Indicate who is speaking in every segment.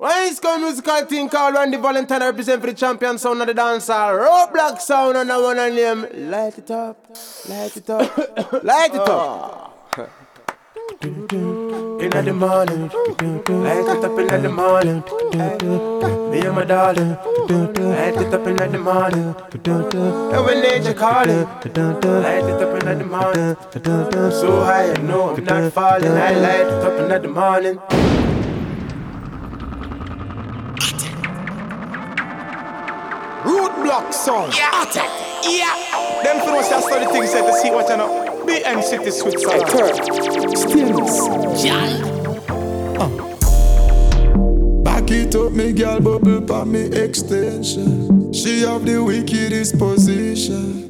Speaker 1: Why is called musical thing called Randy Valentine represent for the champion sound of the dancehall? Roadblock sound and I wanna name. Light it up, light it up, light it up. Ah. In the morning, light it up in the morning. Me and my darling, light it up in the morning. And when nature calling, light it up in the morning. So high, I know I'm not falling. I light it up in the morning.
Speaker 2: Roadblock song. Yeah. Attack. Yeah. Them for us study things set to see what you know. BN City Switzerland.
Speaker 3: Stillness. Jal. Uh. Back it up, me girl bubble pa me extension. She have the wickedest position.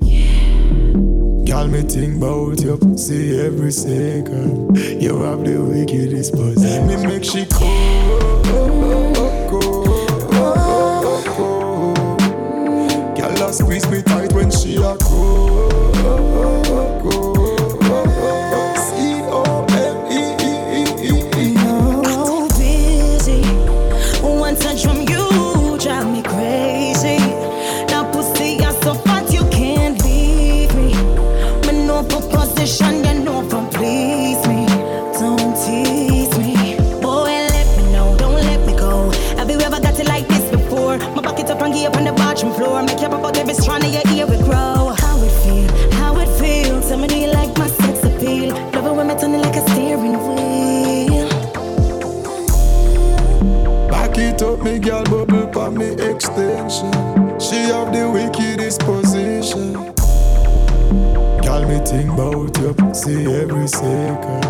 Speaker 3: Girl, me think about you, see every second. You have the wickedest position. Me make she cold, squeeze me tight when she a go. me extension. She have the wickedest position. Girl, me think about you, see every second.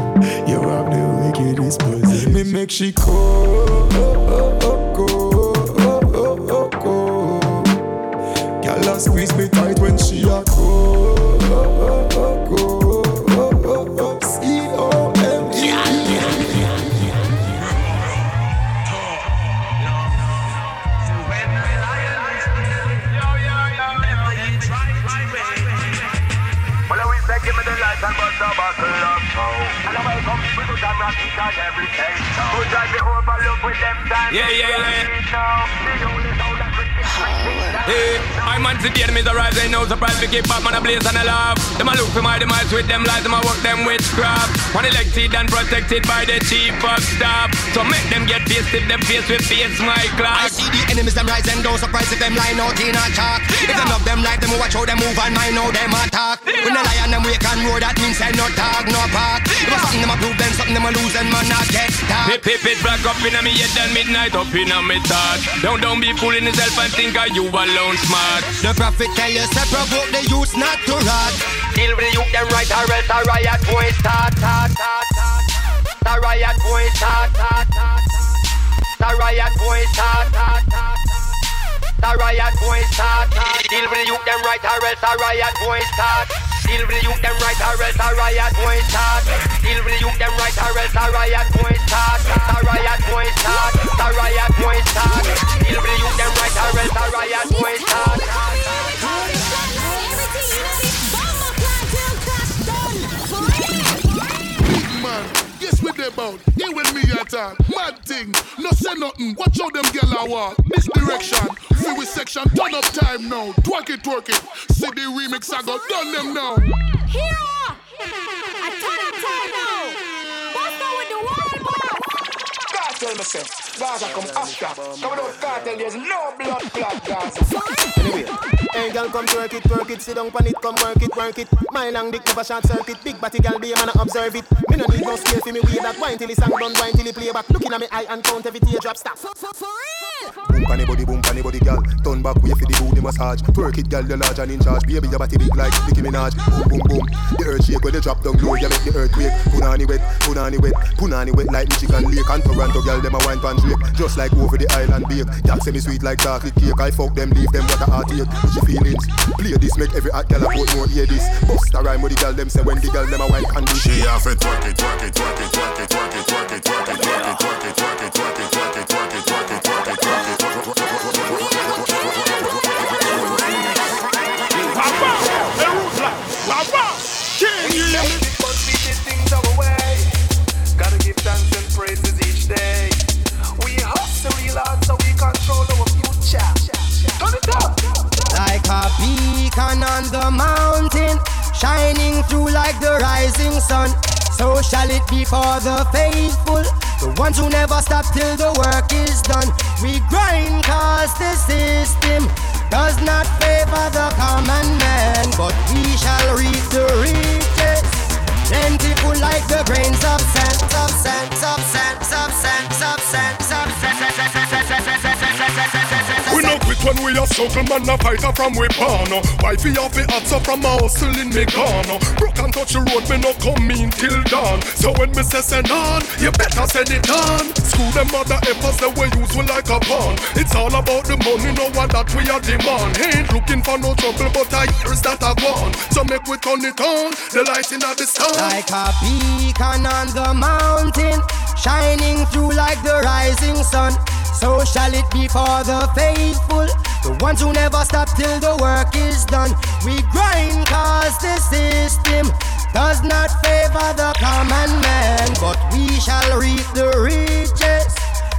Speaker 3: You have the wickedest position. Me make she cold, cold. Girl, squeeze me tight when she a cold.
Speaker 4: Yeah, To the enemies arise, ain't no surprise, we keep up man a blaze and a laugh. Them a look for my demise with them lies, them a work them witchcraft. One elected and protected by the chief of staff. So make them get pissed if them face with face my class.
Speaker 5: I see the enemies them rise and don't surprise if them line out in a chalk. If them love them like them, watch how them move and mind how them attack. When the lion them wake and roar, that means they no tag, no park. If something them a prove, then something them a lose, and man not get stuck.
Speaker 4: Pip, pip, it black up in a me head and midnight up in a me thought. Don't, don't be fooling yourself and think are you alone smart.
Speaker 5: The prophet tell you to provoke the youth not to rot.
Speaker 4: Deal with the youth them right or else a riot boy start, start, start, start. The riot boy start, start, start. The riot boy start, start, start. The riot boy start. Deal with the youth them right or else a riot boy start. Deal with the youth them right or else a riot boy start. Deal with the youth them right or else a riot boy start. The riot boy start. The riot boy start. Deal with the youth them right or else a riot boy start.
Speaker 3: With them about. Here when me attack. Mad thing. No say nothing. Watch how them gyal a walk. This direction. Free with section. Turn up time now. Twerk it, twerk it. See the remix I got done them now.
Speaker 6: Hero! I turn up time
Speaker 2: tell myself. Gaza come after. Coming out Kartel, there's no blood clot Gaza.
Speaker 1: Anyway, hey girl come twerk it, twerk it, sit down pon it, come work it, work it. My long dick never short circuit, big body girl be a man observe it. Me no need no scale for me way that wine till he sang done, wine till he play back. Looking at me eye and count every teardrop stop. For, for, for
Speaker 3: real. Boom panny body, boom panny body, girl. Turn back way for the booty massage. Twerk it, girl, you're large and in charge. Baby, your body big like Nicki Minaj. Boom, boom, boom. The earth shake when they drop down low, you make the earthquake. Punani wet, punani wet, punani wet like Michigan Lake and Toronto, girl, them a wine pan Drake. Just like over the island bake. That me sweet like chocolate cake. I fuck them, leave them what a heartache. Your feelings. Play this, make every hot girl a put more hear this. Bust a rhyme with the girl them say when the girl them a wine can do.
Speaker 7: She off it, twerk it, twerk it, twerk it, twerk it, twerk it, twerk it, twerk it, twerk it, twerk it, twerk it, twerk it, twerk it, twerk it, twerk it, twerk it, twerk it, twerk it,
Speaker 2: Gotta give and praises each day. We hustle real
Speaker 8: hard so we control our future. Turn!
Speaker 9: Like a beacon on the mountain, shining through like the rising sun. So shall it be for the faithful, the ones who never stop till the work is done. We grind cause the system does not favor the common man, but we shall reap the riches. Plentiful like the grains of sand, of sand, of sand, of sand, of sand, of sand.
Speaker 10: We no quit when we a struggle, man, a fighter from we born. Wifey off the answer from a hustle in me gone. Broke and touch the road, me no come in till dawn. So when me say send on, you better send it on. Screw them mother efforts, we use useful like a pawn. It's all about the money, no one that we are demand. Ain't looking for no trouble, but I hears that I gone. So make we turn it on, the light in the sun.
Speaker 9: Like a beacon on the mountain, shining through like the rising sun. So shall it be for the faithful, the ones who never stop till the work is done. We grind cause the system does not favor the common man, but we shall reap the riches.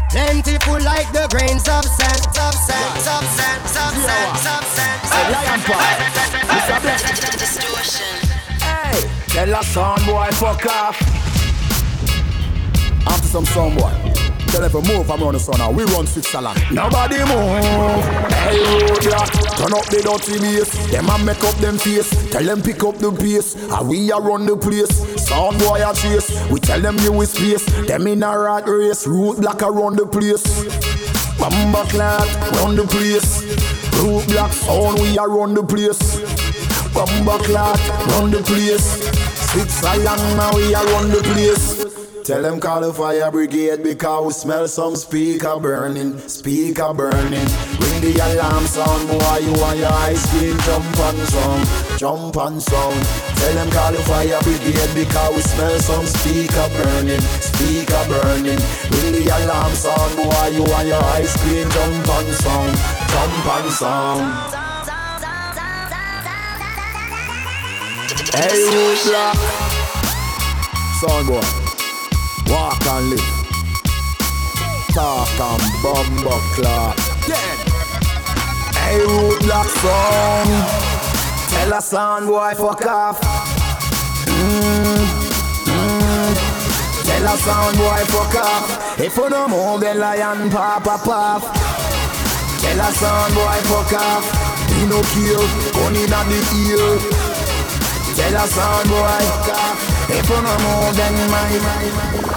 Speaker 9: Plentiful like the grains of sand, of sand, of sand, of sand, of sand.
Speaker 11: Lion Hey, tell a sound boy fuck off. After some sound boy. Tell to move from around the sun. We run Switzerland. Nobody move. Hey, road yeah. Turn up the dirty bass. Them a make up them face. Tell them pick up the pace. And we a run the place. Sound boy a chase. We tell them you with space. Them in a rat race. Roadblock around the place. Bamba clat run the place. Roadblock sound we a run the place. Bamba clat run the place. Switzerland now we a run the place. Tell them call the fire brigade because we smell some speaker burning, speaker burning. Ring the alarm sound, boy, you and your ice cream jump and sound, jump and sound. Tell them call the fire brigade because we smell some speaker burning, speaker burning. Ring the alarm sound, boy, you and your ice cream jump and sound, jump and sound. Hey, who's that? Walk and live. Talk and bumbo clock. Dead. Hey, Roadblock song. Tell a sound boy fuck off. Mm, mm. Tell a sound boy fuck off. If you don't move, the lion pop pop pop. Tell a sound boy fuck off. He no kill, gun inna the ear. Tell a sound boy fuck off. If you don't move, then my my my.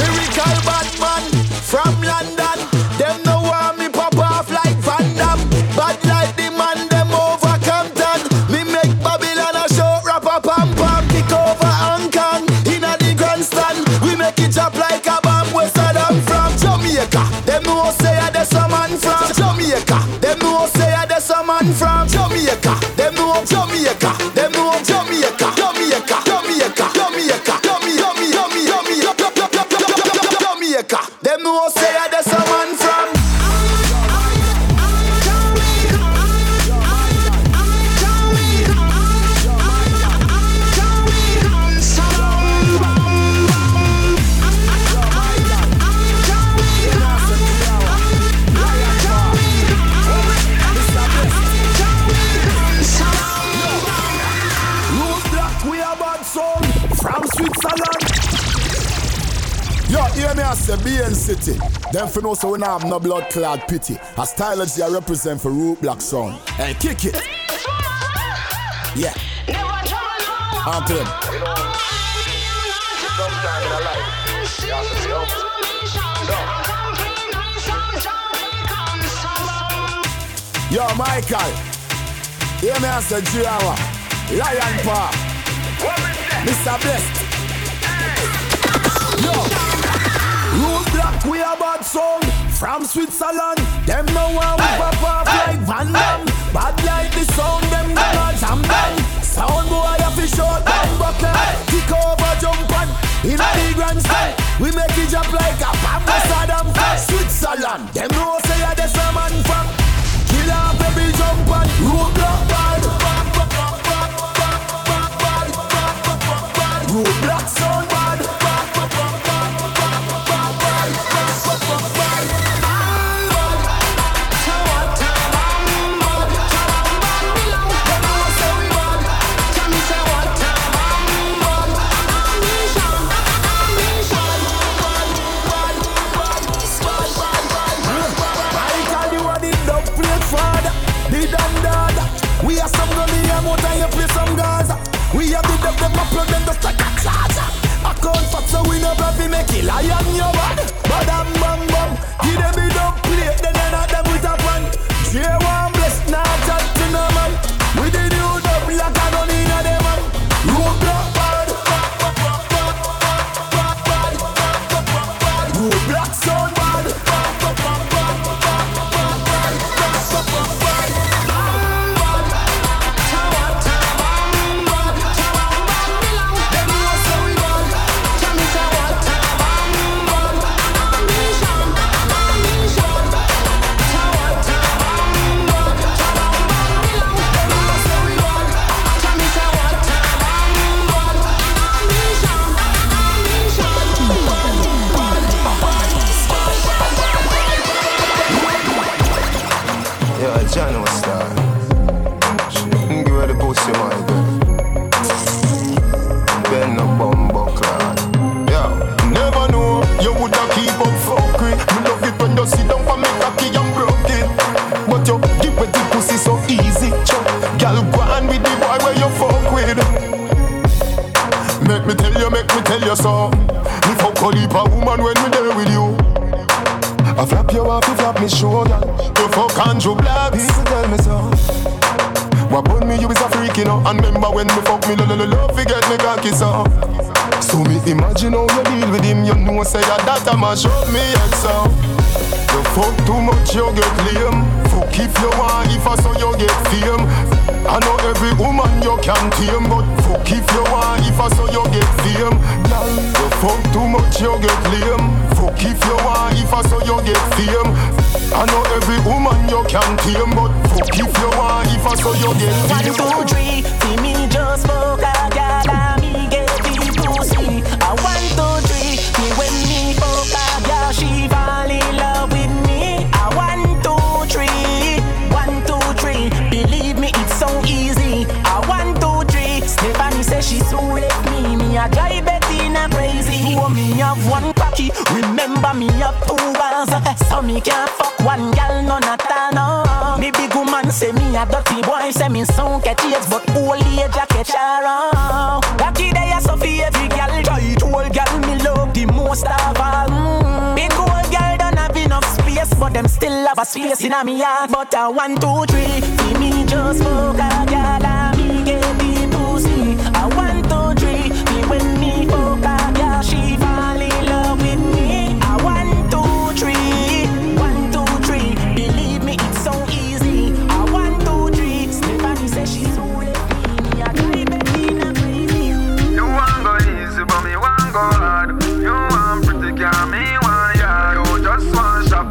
Speaker 12: Lyrical Batman from London. Them no want me pop off like Van Damme. Bad like the man them over Compton. Me make Babylon a show rapper pam pam. Kick over Ancan in a the grandstand. We make it up like a bomb. Where Saddam from Jamaica. Them no say a there's a man from Jamaica. Them no say a there's a man from Jamaica. Them no Jamaica. Them no. Jamaica.
Speaker 11: Me I say BN City. Them for know so we not have no blood clad pity. A stylish I represent for Roadblock sound. Hey, kick it. Yeah. On to them.
Speaker 13: Sometime in a life, you have to see out.
Speaker 11: Yo, Michael. Hear me I say Jiawa. Lion Paw. Mr. Blessed. Yo.
Speaker 12: Black, we a bad song from Switzerland. Them no one we pop off like Van Damme. Bad like the sound, them no a jam bang. Sound boy a fish out, bang buckler. Kick over, jump on, in a the grandstand. We make it jump like a bomb, Saddam from Switzerland. Them no say a there's a man from. Kill off every jump on, Roadblock bad. Roadblock sound
Speaker 14: make it lion your
Speaker 7: John was star. Shouldn't give her the pussy, my girl. Bend no bumbo clot. Yeah, never know you woulda keep up fuckery. Me love it when you sit down for me cocky and broke it. But you give it the pussy so easy. Chop, girl, go on with the boy where you fuck with. Make me tell you, make me tell you so. Me fuck a woman when me there with you. I flap you off, you flap me shoulder. You Andrew Black, people tell me so. What put me, you is a freak, you know. And remember when me fuck me, lo lo lo love, forget me cocky so. So me imagine how you deal with him, you know say that that a show me head so. You fuck too much, you get lame. Fuck if you want, if I saw you get fame. I know every woman you can tame, but fuck if you want, if I saw you get fame. Girl, you fuck too much, you get lame. Fuck if you want, if I saw you get fame. I know every woman you can tame, but fuck if you want, if I saw you get fame.
Speaker 15: One, two, three, Remember me have two balls. So me can't fuck one gal, none at all. No. Me big woman say me a dirty boy. Say me sound catch AIDS, but old age a catch around. Cocky they a so for every gal. Try to old gal me love the most of all. Mm. Big old gal don't have enough space, but them still have a space in a me heart. But a one, two, three, see me just fuck a gal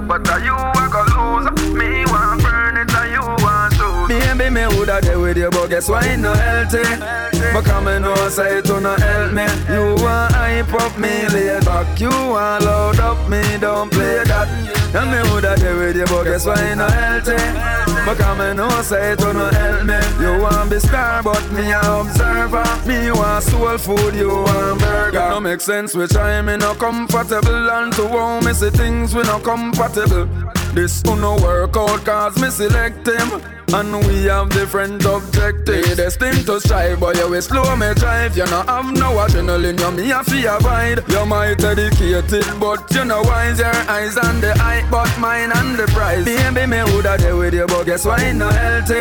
Speaker 16: but are you a go lose? Me want burn it, and you want shoes.
Speaker 17: Baby, me woulda there with you, but guess why it no healthy? But Because me know say it no help me. You want hype up me, lay back. You want load up me, don't play that. And me woulda there with you, but guess why it no healthy? Because me know say it no help me. You want be star, but me a observer. Me want soul food, you want burger. It no make sense which I me no comfortable, and to how me see things we no compatible. This no work out cause me select him. And we have different objectives. Destined to strive but you will slow me drive. You no have no adrenaline you me a fear abide. You might educated but you know wise Your eyes on the eye but mine on the prize Baby me woulda there with you but guess why no healthy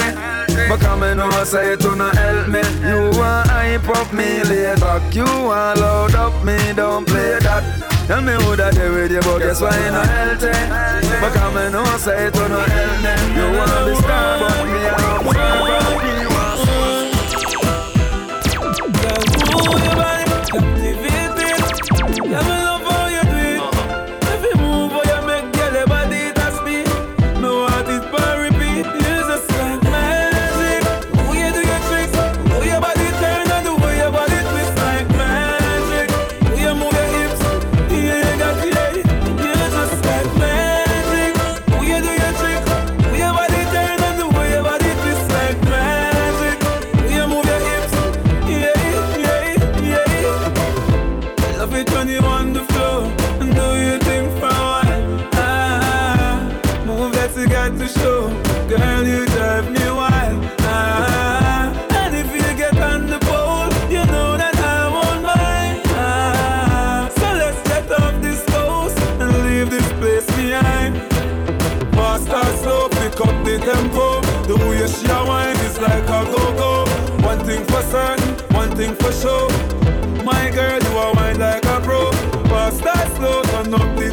Speaker 17: But Because me know say it no help me. You want hype up me back You want load up me don't play that Tell me who that there with you, but guess why you not healthy? Because me know say it not help me. You wanna be star, but me observer. Me want
Speaker 18: Move your body, activate thing for sure. My girl, you a wine like a pro. Fast or slow, turn up the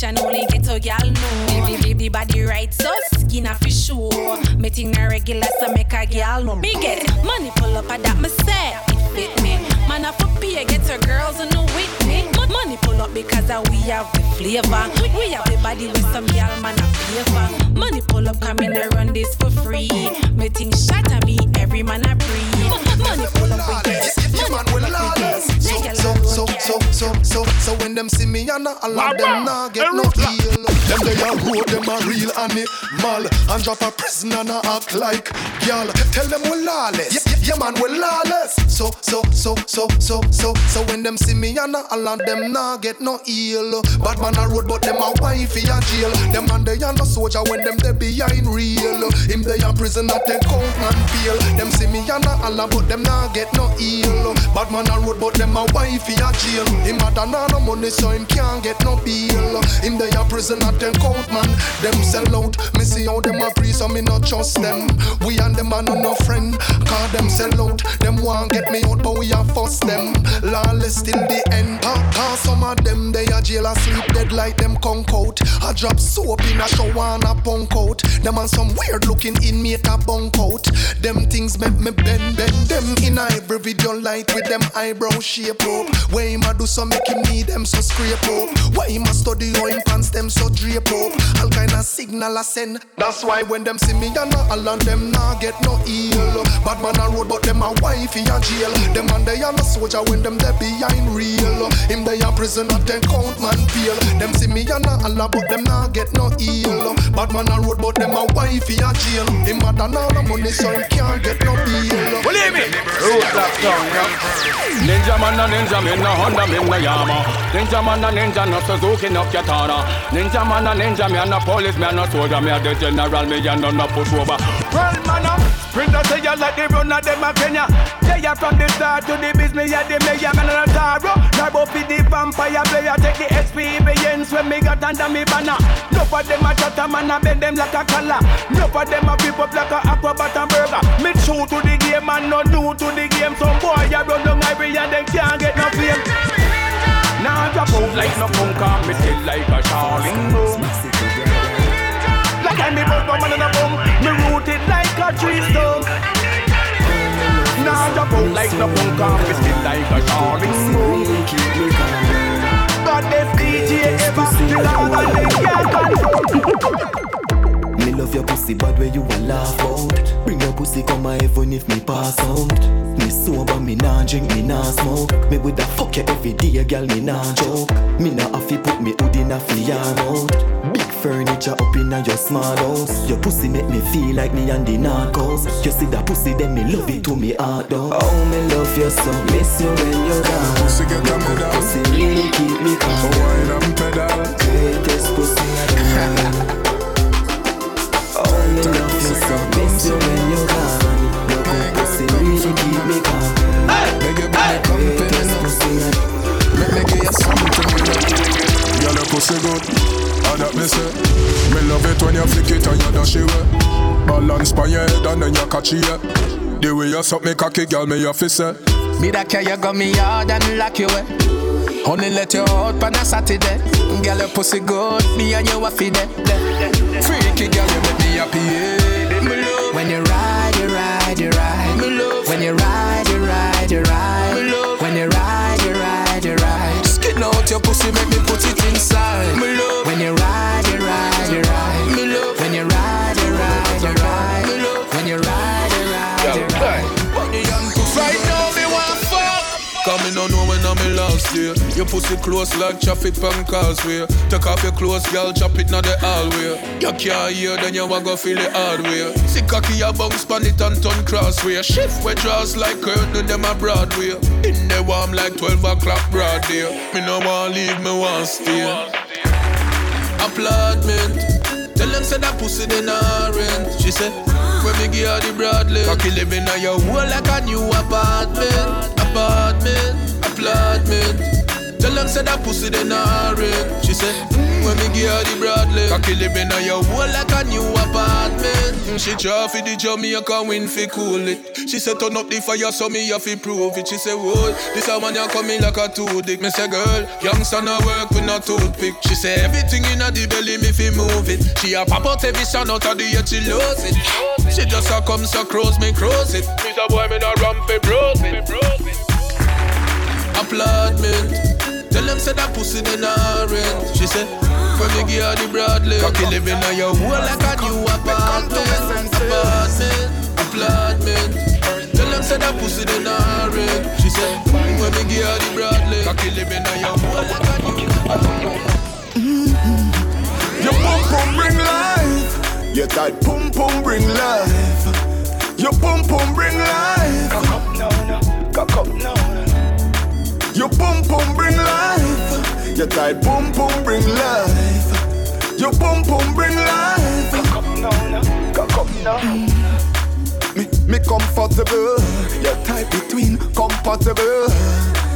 Speaker 19: Position only get a gal know. Baby, baby, body right, so skin off for sure. Me think na regular, so make a gal know. Me get money pull up, at that say it fit me. Man, I for pay, get her girls and no with me. Mo- Money pull up because uh, we have the flavor. We have the body with some gal, man, I pay for. Money pull up, come in and run this for free. Me think shot at me, every man I breathe. Money pull up, we get it. Money pull up, we get.
Speaker 20: So, so, so, so, so, so, so when them see me and all of them nah get no deal. Them they a road, them a real animal and drop a prison and a act like y'all. Tell them we lawless, yeah, yeah, yeah man we lawless. So, so, so, so, so, so, so when them see me and all of them nah get no heal. Bad man a road, but them a wifey a jail. Them man they a no soldier when them they behind real. Him they a prison at take out and feel. Them see me and all but them nah get no heal. Bad man a road, but them a wifey a jail. Him a done no money, so him can't get no bail. Him they a prison at take out man. Them sell out. Me see how them a free, so me not trust them. We and them a no no friend. Cause them sell out. Them want get me out, but we a fuss them. Lawless till the end. Cause, cause some of them they a jail asleep dead like them conk out. I drop soap in a shower and a punk out. Them and some weird looking inmate a bunk out. Them things make me bend bend them in a every video light with them eyebrow shape up. Where him a do so make him need them so scrape up. Why him a study how him pants them so drape up. All kind of signal I send. That's why when them see me and all of them nah get no heal. Bad man a road but them a wifey a jail. Them and they a no soldier when them they behind real. They a prison at count man peel. Them see me and all but them nah get no heal. Bad man a road but them a wifey a jail. Him a done all the money so he can't get no deal.
Speaker 8: Believe me, roadblock down. Ninja man a ninja, me no Honda, me no Yama. Ninja man a ninja, no Suzuki, no Katana. Ninja man a ninja, me a no police, me a no soldier, me a the general, me a no no pushover. Well, man, a sprinter say you like the run of them a Kenya. Yeah, from the start to the business, yeah, the mayor, man a taro. Turbo for the vampire player, take the experience when me got under me banner. No of them a chatter, man a bend them like a collar. No of them a up like a acrobat and burger. Me true to the game and no new to the game. Some boy a run down ivory and they can't get no fame. Now drop out like no punk and me still like a Charling boom. Like I'm me bump man in a bum, me rooted like a tree stump. Now drop out like no punk and me still like a Charling boom. God this DJ ever, the and they can't control.
Speaker 3: Me love your pussy bad where you a laugh out Bring your pussy come my heaven if me pass out. Me sober, me nah drink, me nah smoke. Me with a fuck you every day, girl, me nah joke. Me nah have to put me hood in a flea out Big furniture up in a your small house. Your pussy make me feel like me and the narcos. You see that pussy, then me love it to me heart down Oh, me love you so, miss you when you're gone.
Speaker 21: Pussy get a medal.
Speaker 3: Pussy really keep me calm.
Speaker 21: Wine and pedal.
Speaker 3: Greatest pussy I the Oh, love you so, miss you when you're gone. Your pussy really keep me calm.
Speaker 21: Make your body
Speaker 3: Greatest pussy I
Speaker 21: Make me give you something, you. Girl, your pussy good. And that me say. Me love it when you flick it and you dash it. Balance by your head and then you catch it. The way you suck me cocky, girl, me your fist say.
Speaker 22: Me that care you got me hard and lock you away. Only let you out on a Saturday. Girl, your pussy good, me and you a feed it.
Speaker 21: Freaky girl, you make me happy. Yeah.
Speaker 22: Your pussy close like traffic on causeway. Take off your clothes, girl, chop it now the hallway. You can't hear, then you want go feel it hard way. See cocky a bounce pan it and turn crossway. Shift where draws like curtain, them a Broadway. In the warm like 12 o'clock broad day. Me no want leave, me want stay. Applaudment. Tell them say that pussy they not rent. She said, when me give her the Bradley. Cocky living on your wall like a new apartment. Apartment, applaudment. Tell them say that pussy they not rent. She said, mm, when me give her the Bradley. Cocky living on your wall like a new apartment. Mm, she try for the Jamaica win fi cool it. She said turn up the fire so me have to prove it. She said, whoa, this a man you coming like a two dick. Me say, girl, youngster no work with no toothpick. She say everything in the belly me fi move it. She a pop out every sound out of the ear she lose it. She just a come so cross me cross it. A boy me no ramp fi bros it. Applaudment. Tell them say that pussy they not rent. She said, when me give her the Bradley. Cocky living on your wall like a new apartment. Apartment, applaudment. Tell them say that pussy they not rent. She said, when me give her the Bradley. Cocky living on your wall like a new apartment.
Speaker 14: Your pum pum bring life. Your tight pum pum bring life. Your pum pum bring life. Cock up now, now. Cock up now, now. Your boom boom bring life. Your tight boom boom bring life. Your boom boom bring life. Come up now, come now. Me, me comfortable. Your tight between compatible.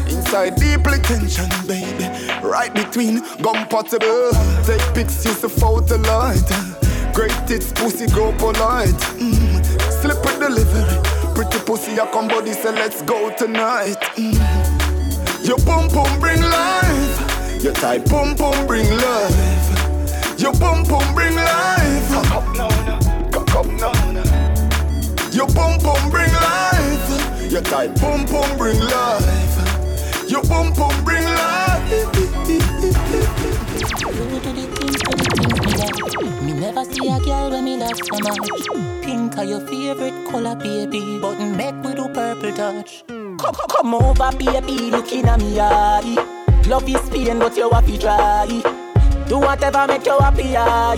Speaker 14: Inside deeply tension, baby. Right between compatible. Take pics, use the photo light. Great tits, pussy, grow polite. Mm. Slip with delivery. Pretty pussy, I come body, say let's go tonight. Mm. Your boom boom bring life. Your tight boom boom bring love. Your boom boom bring life. Cock up now, now. Cock up now, now. Your pum pum bring life. Your tight boom boom bring life. Your boom boom bring life.
Speaker 15: Me never see a girl when me love so much. Pink are your favorite color, baby. But make we do purple touch. Come, come over, baby, looking at me eye. Love is pain, but you have to try. Do whatever make you happy, aye.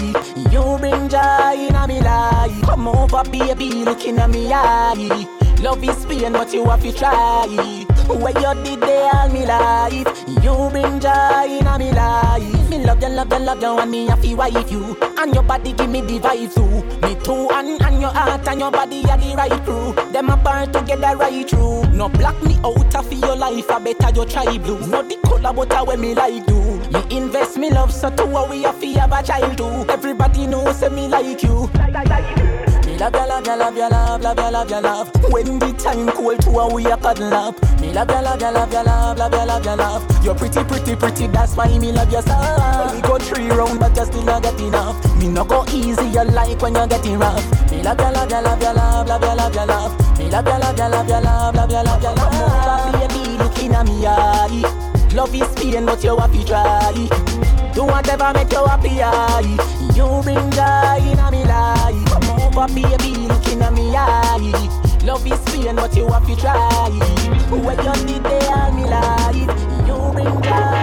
Speaker 15: You bring joy in a me life. Come over, baby, looking at me eye. Love is pain, but you have to try. Where you did they all me life. You bring joy in me life. Me love you, love you, love you, and me to wife you. And your body give me the vibe too. Me too, and, and your heart and your body are the right crew. Them apart together right through. No block me out of your life, I better you try blue. No the color, but I when me like do. Me invest me love, so to a we have a child too. Everybody knows me like you. Me love ya, love ya, love ya, love, love ya, love ya, love. When the time cold to a we a cuddle up. Me love ya, love, love ya, love ya, love. You're pretty, pretty, pretty. That's why me love you so. We go three round, but you still not get enough. Me no go easy, you like when you're getting rough. Me love ya, love, love ya, love ya, love. Me love ya, love, love ya, love ya, love. Come over, baby, looking at me eye. Love is pain, but you to try. Do whatever make you happy. You bring joy in a me life. Over, baby, looking at me eye. Love is pain, but you have to try. When you they all me life. You bring joy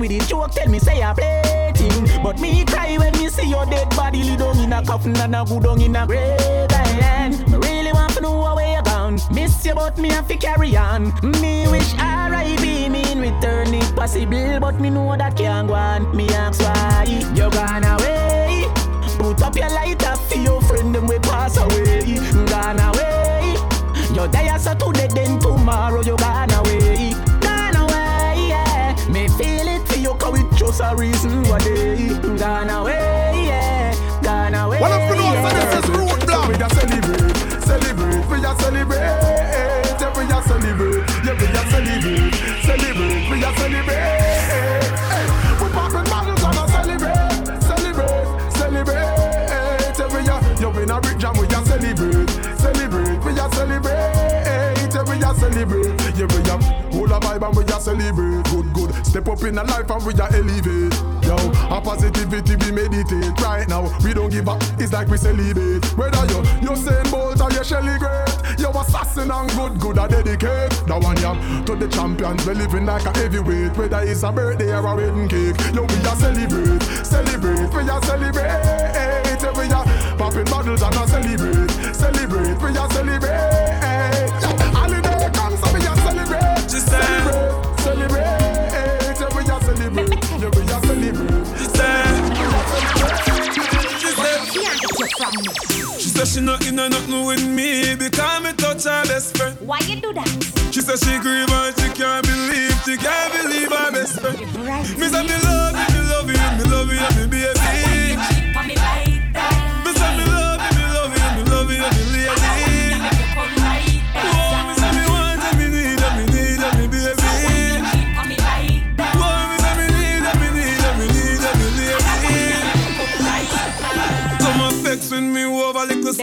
Speaker 15: with the joke, tell me say I played him. But me cry when me see your dead body lay down in a coffin and a good down in a grave. And me really want to know where you gone. Miss you, but me have to carry on. Me wish R.I.P. me in return if possible, but me know that can't go on. Me ask why you gone away. Put up your lighter for your friend, them we pass away. Gone away. You're there so today, then tomorrow you a reason why they gone away, yeah. Gone away.
Speaker 10: One of the
Speaker 14: yeah.
Speaker 10: ones that is Roadblock. We a celebrate, celebrate, we a celebrate, yeah, we a celebrate, yeah, we a celebrate, celebrate, we a celebrate. Hey, we popping bottles and a celebrate, celebrate, celebrate, yeah, we in a rich jam, we a celebrate, celebrate, we a celebrate, yeah, we a celebrate. Yeah, we a whole vibe and we a celebrate. Good. Step up in a life and we a elevate. Yo, a positivity we meditate right now. We don't give up. It's like we celebrate. Whether you you Usain Bolt or you Shelly Great, you assassin and good, good a dedicate. That one yeah to the champions. We living like a heavyweight. Whether it's a birthday or a wedding cake, yo we a celebrate, celebrate. We a celebrate. We a popping bottles and a celebrate, celebrate. We a celebrate. Holiday comes so we a celebrate, celebrate, celebrate. She said
Speaker 18: she said she not in nothing with me because me touch her best friend.
Speaker 23: Why you do that?
Speaker 18: She said she grieve and she can't believe, she can't believe her best friend. Me say me love you, me love you, me love you, me baby.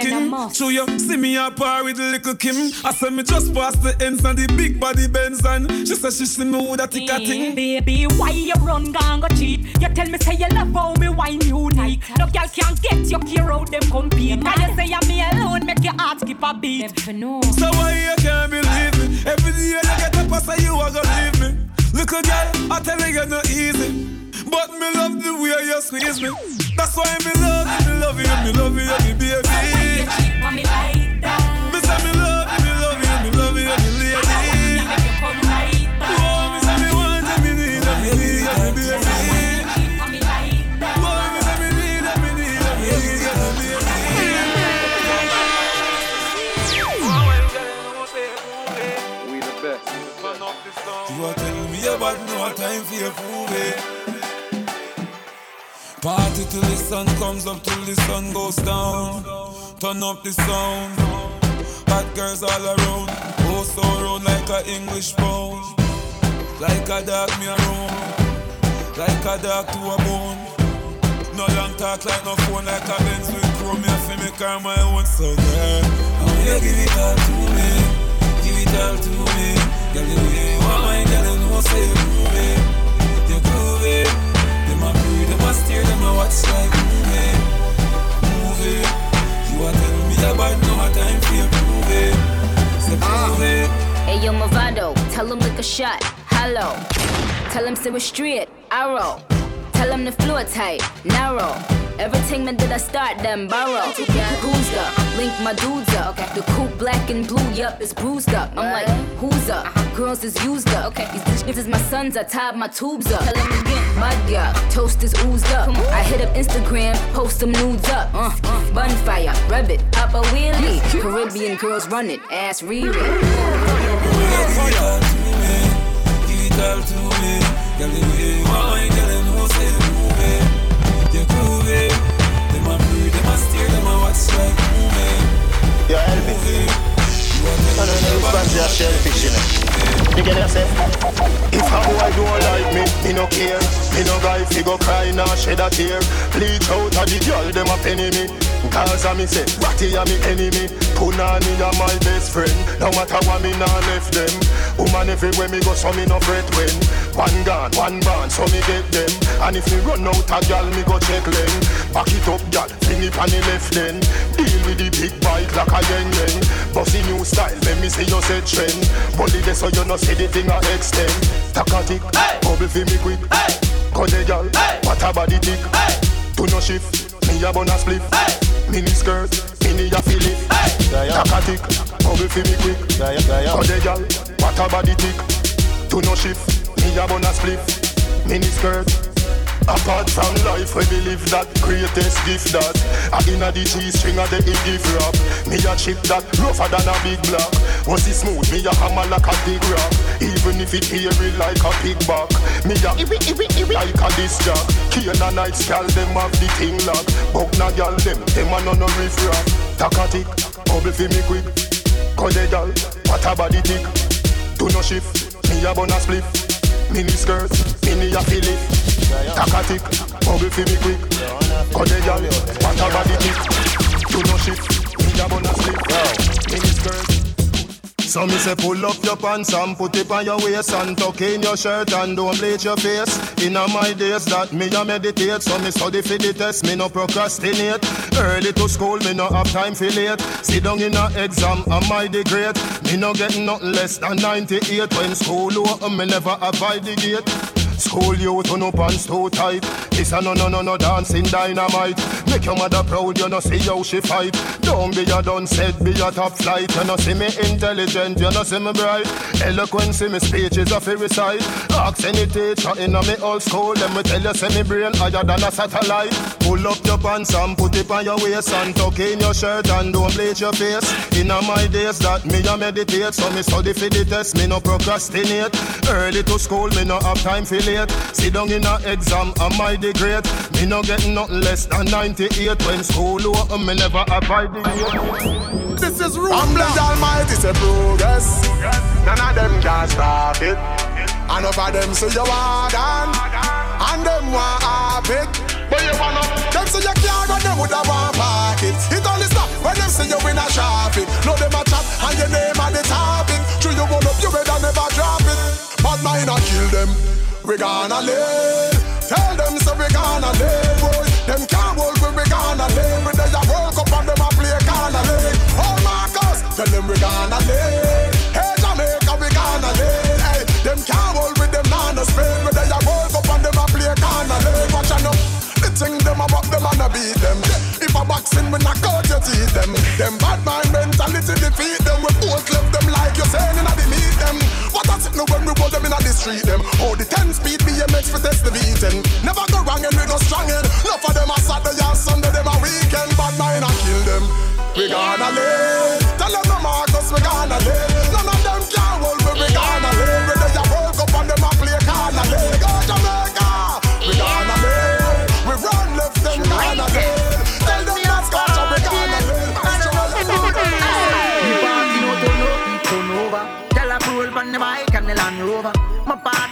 Speaker 18: Skin. Show you see me a par with little Kim. I say me just past the ends and the big body Benz and she said she see me with a tick a thing.
Speaker 23: Baby, why you run gang go cheat? You tell me say you love how me wine unique. No girl can get your gear out them compete. Cause you say I'm me alone, make your heart skip a beat.
Speaker 18: So why you can't believe me? Every day you get up and say you are gonna leave me. Little girl, I tell you you're not easy. But me love the way you squeeze me. That's why me love you, me love you, me love you, me baby. Me say me love you, me love you, me love you, me lady. Oh, me say me want you, me need you, me need you, me baby. Oh, me say me need you, me need you, me need you, me
Speaker 20: We the best.
Speaker 18: You are telling me about no time for your prove eh? it. Party till the sun comes up, till the sun goes down. Turn up the sound. Bad girls all around. Oh, so round like a English pound. Like a dog me around. Like a dog to a bone. No long talk like no phone, like a Benz with chrome. Me have to make her my own. So girl, I want you give it all to me. Give it all to me. Girl, you want my girl, you know say like movie. Movie. You a tell me about no time for. Say groovy.
Speaker 24: Hey yo, Mavado, tell him lick a shot. Hello. Tell him say we're straight. Arrow. Tell him the floor tight. Narrow. Everything that did I start them borrow. Who's up? Link my dudes up. The coupe black and blue, yup, it's bruised up. I'm like, who's up? Girls is used up. Okay. These bitches is my sons, I tied my tubes up. Tell him again. Mud girl, toast is oozed up. I hit up Instagram, post some nudes up. Uh, uh, bonfire, rub it, pop a wheelie. Caribbean girls run it, ass read
Speaker 18: it all to me. Give it all to me. Girl, the way you want my girl, you
Speaker 25: Yo, Elvis. I don't know, fancy a shellfish, you know. You get it, I say?
Speaker 7: If a boy don't like me, me no care. Me no guy fi go cry nor shed a tear. Bleach out a the girl them a penny me. Cause a me say, Ratty a me enemy. Punani a my best friend. No matter what me nah left them. Woman everywhere me go, so me no fret when. One gun, one band, so me get them. And if me run out a gal, me go check them. Back it up, gal, fling it on the left then. Deal with the big bike like a yen yen. Bossy new style, let me see you say trend. Body there so you no see the thing a extend. Takatic, bubble fi me quick. Go the gal, what a body tick. Do no shift, me a bun a spliff. Mini skirt, mini a feel it. Takatic, bubble fi me quick. Go the gal, what a body tick. Do no shift, me a bun a spliff. Mini skirt. Apart from life, we believe that greatest gift that I inna the G string of the give rap. Me a chip that rougher than a big block. Was it smooth? Me a hammer like a big rock. Even if it hairy like a pig back. Me a iwi iwi iwi like a disc jack. Key and a night scale them have the thing lock. Bug na gal them, them a no no riff rap. Takatic, bubble fi me quick. Cause the gal, what a body tick. Do no shift, me a bun a spliff. Mini skirt, mini a feel Takatik, bubble fi me quick Cut gal, watch her body kick no shit, me a slip
Speaker 26: so me say pull up your pants and put it on your waist and tuck in your shirt and don't bleach your face. In all my days that me a meditate, so me study for the test, me no procrastinate. Early to school, me no have time for late. Sit down in a exam, I my degrade. Me no get nothing less than 98 when school open, me never abide the gate. School youth on no pants too tight. This a no no no no dancing dynamite. Make your mother proud, you know see how she fight. Don't be a done said, be a top flight. You know see me intelligent, you know see me bright. Eloquence in me speech is a fairy side. Ask any teacher in a me old school, let me tell you see me brain higher than a satellite. Pull up your pants and put it on your waist and tuck in your shirt and don't bleach your face. In a my days that me a meditate, so me study for the test, me no procrastinate. Early to school, me no have time for late. Sit down in a exam, am I the great? Me no get nothing less than 98 when school over, me never abide the gate.
Speaker 10: This is rude. Humble Almighty say progress. None of them can stop it. Enough of them say you want on, and them want have it. But you wanna, them say you can't go, them woulda want park it. It only stop when them say you in a traffic. No them a chat and your name on the topic. True you roll up, you better never drop it. Bad mind a kill them. We gonna live. Tell them so we gonna live. Boy. Them can't hold we, we gonna live. We they a work up and them a play gonna live. Oh Marcus, tell them we gonna live. Hey Jamaica, we gonna live. Hey, them can't hold with them nana spin. We they a work up and them a play gonna live. Watch out. The thing them about them and a beat them. If a boxing, we knock out your teeth them. Them bad mind mentality defeat them. We both left them like you're saying in the meet them. What a signal when we roll them in the street them. Oh, the 10 speed BMX for test the beating. Never go wrong and we go strong in. Enough of them a Saturday and Sunday, them a weekend. Bad mind I kill them. We gonna live. Tell them no Marcus, we gonna live. None of them can hold me, we gonna live.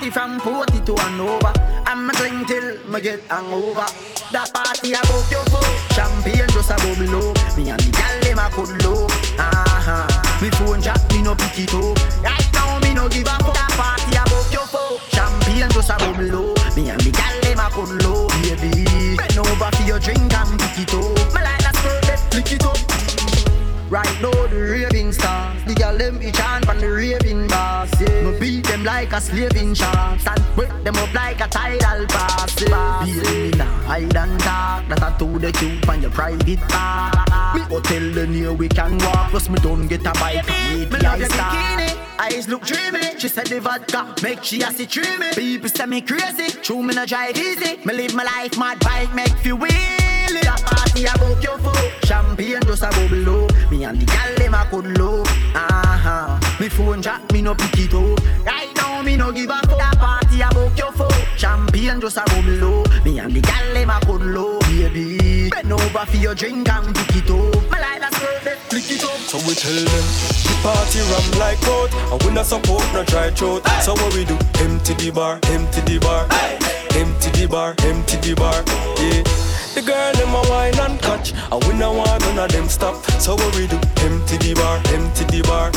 Speaker 9: Party from 40 to Hanover. I'm a drink till me get hangover. That party about your foot. Champagne just a bubble low. Me and the gal them a cuddle low. Uh-huh. Me phone jack, me no pick it up. Right now me no give a fuck. That party about your foot. Champagne just a bubble low. Me and the gal them a cuddle low. Baby, bend over for your drink and pick it up. Me like that skirt, flick it up. Right now the raving stars The girl them be chant from the raving bars yeah. Me beat them like a slaving chance And break them up like a tidal pass yeah. Baby, nah, hide and talk That I to the cute on your private part Me go tell the near we can walk Plus me don't get a bike and
Speaker 27: Me
Speaker 9: the
Speaker 27: love your bikini, eyes look dreamy. She said the vodka make she a see dreamy. People say me crazy, true me no drive easy. Me live my life, mad bike make feel wheelie.
Speaker 9: That party about your foot Champagne just a bubble Me and the gal them a cuddle low Uh-huh. Me phone jack, me no pick it up. Right now me no give a fuck. That party about your foot. Champagne just a low Me and the gal them a cuddle low Baby. Bend over for your drink and pick it up. Like that skirt, let flick it up.
Speaker 28: So we tell them the party ram like goat And we not support no dry throat So what we do? Empty the bar, empty the bar. Empty the bar, empty the bar. Yeah the girl them a wine and catch. And we no want none of them stop. So what we do? Empty the bar, empty the bar.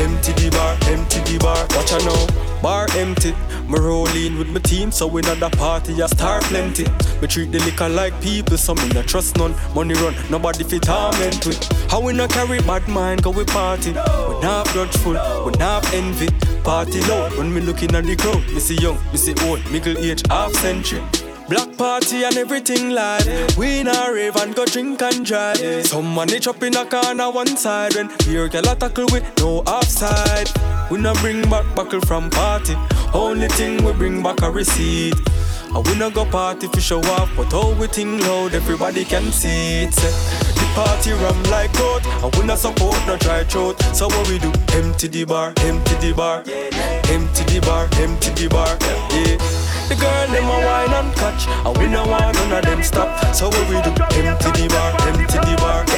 Speaker 28: Empty the bar, empty the bar. Watch out know. Bar empty. Me roll in with my team So we not the party a star plenty. Me treat the liquor like people So me not trust none. Money run, nobody fit torment with. How we not carry bad mind Cause we party. We not grudgeful, we not envy. Party loud. When me looking at the crowd Me see young, me see old, middle age, half century Black party and everything live. We not rave and go drink and drive. Someone they chop in a corner one side when beer girl a tackle with no offside. We not bring back buckle from party. Only thing we bring back a receipt. And we not go party for show off, but all we think loud, everybody can see it. The party ram like goat, and we not support no dry throat. So what we do? Empty the bar, empty the bar, empty the bar, empty the bar. Yeah. The girl them a wine and catch. And we no want none of them stop. So what we do? Empty the bar, empty the bar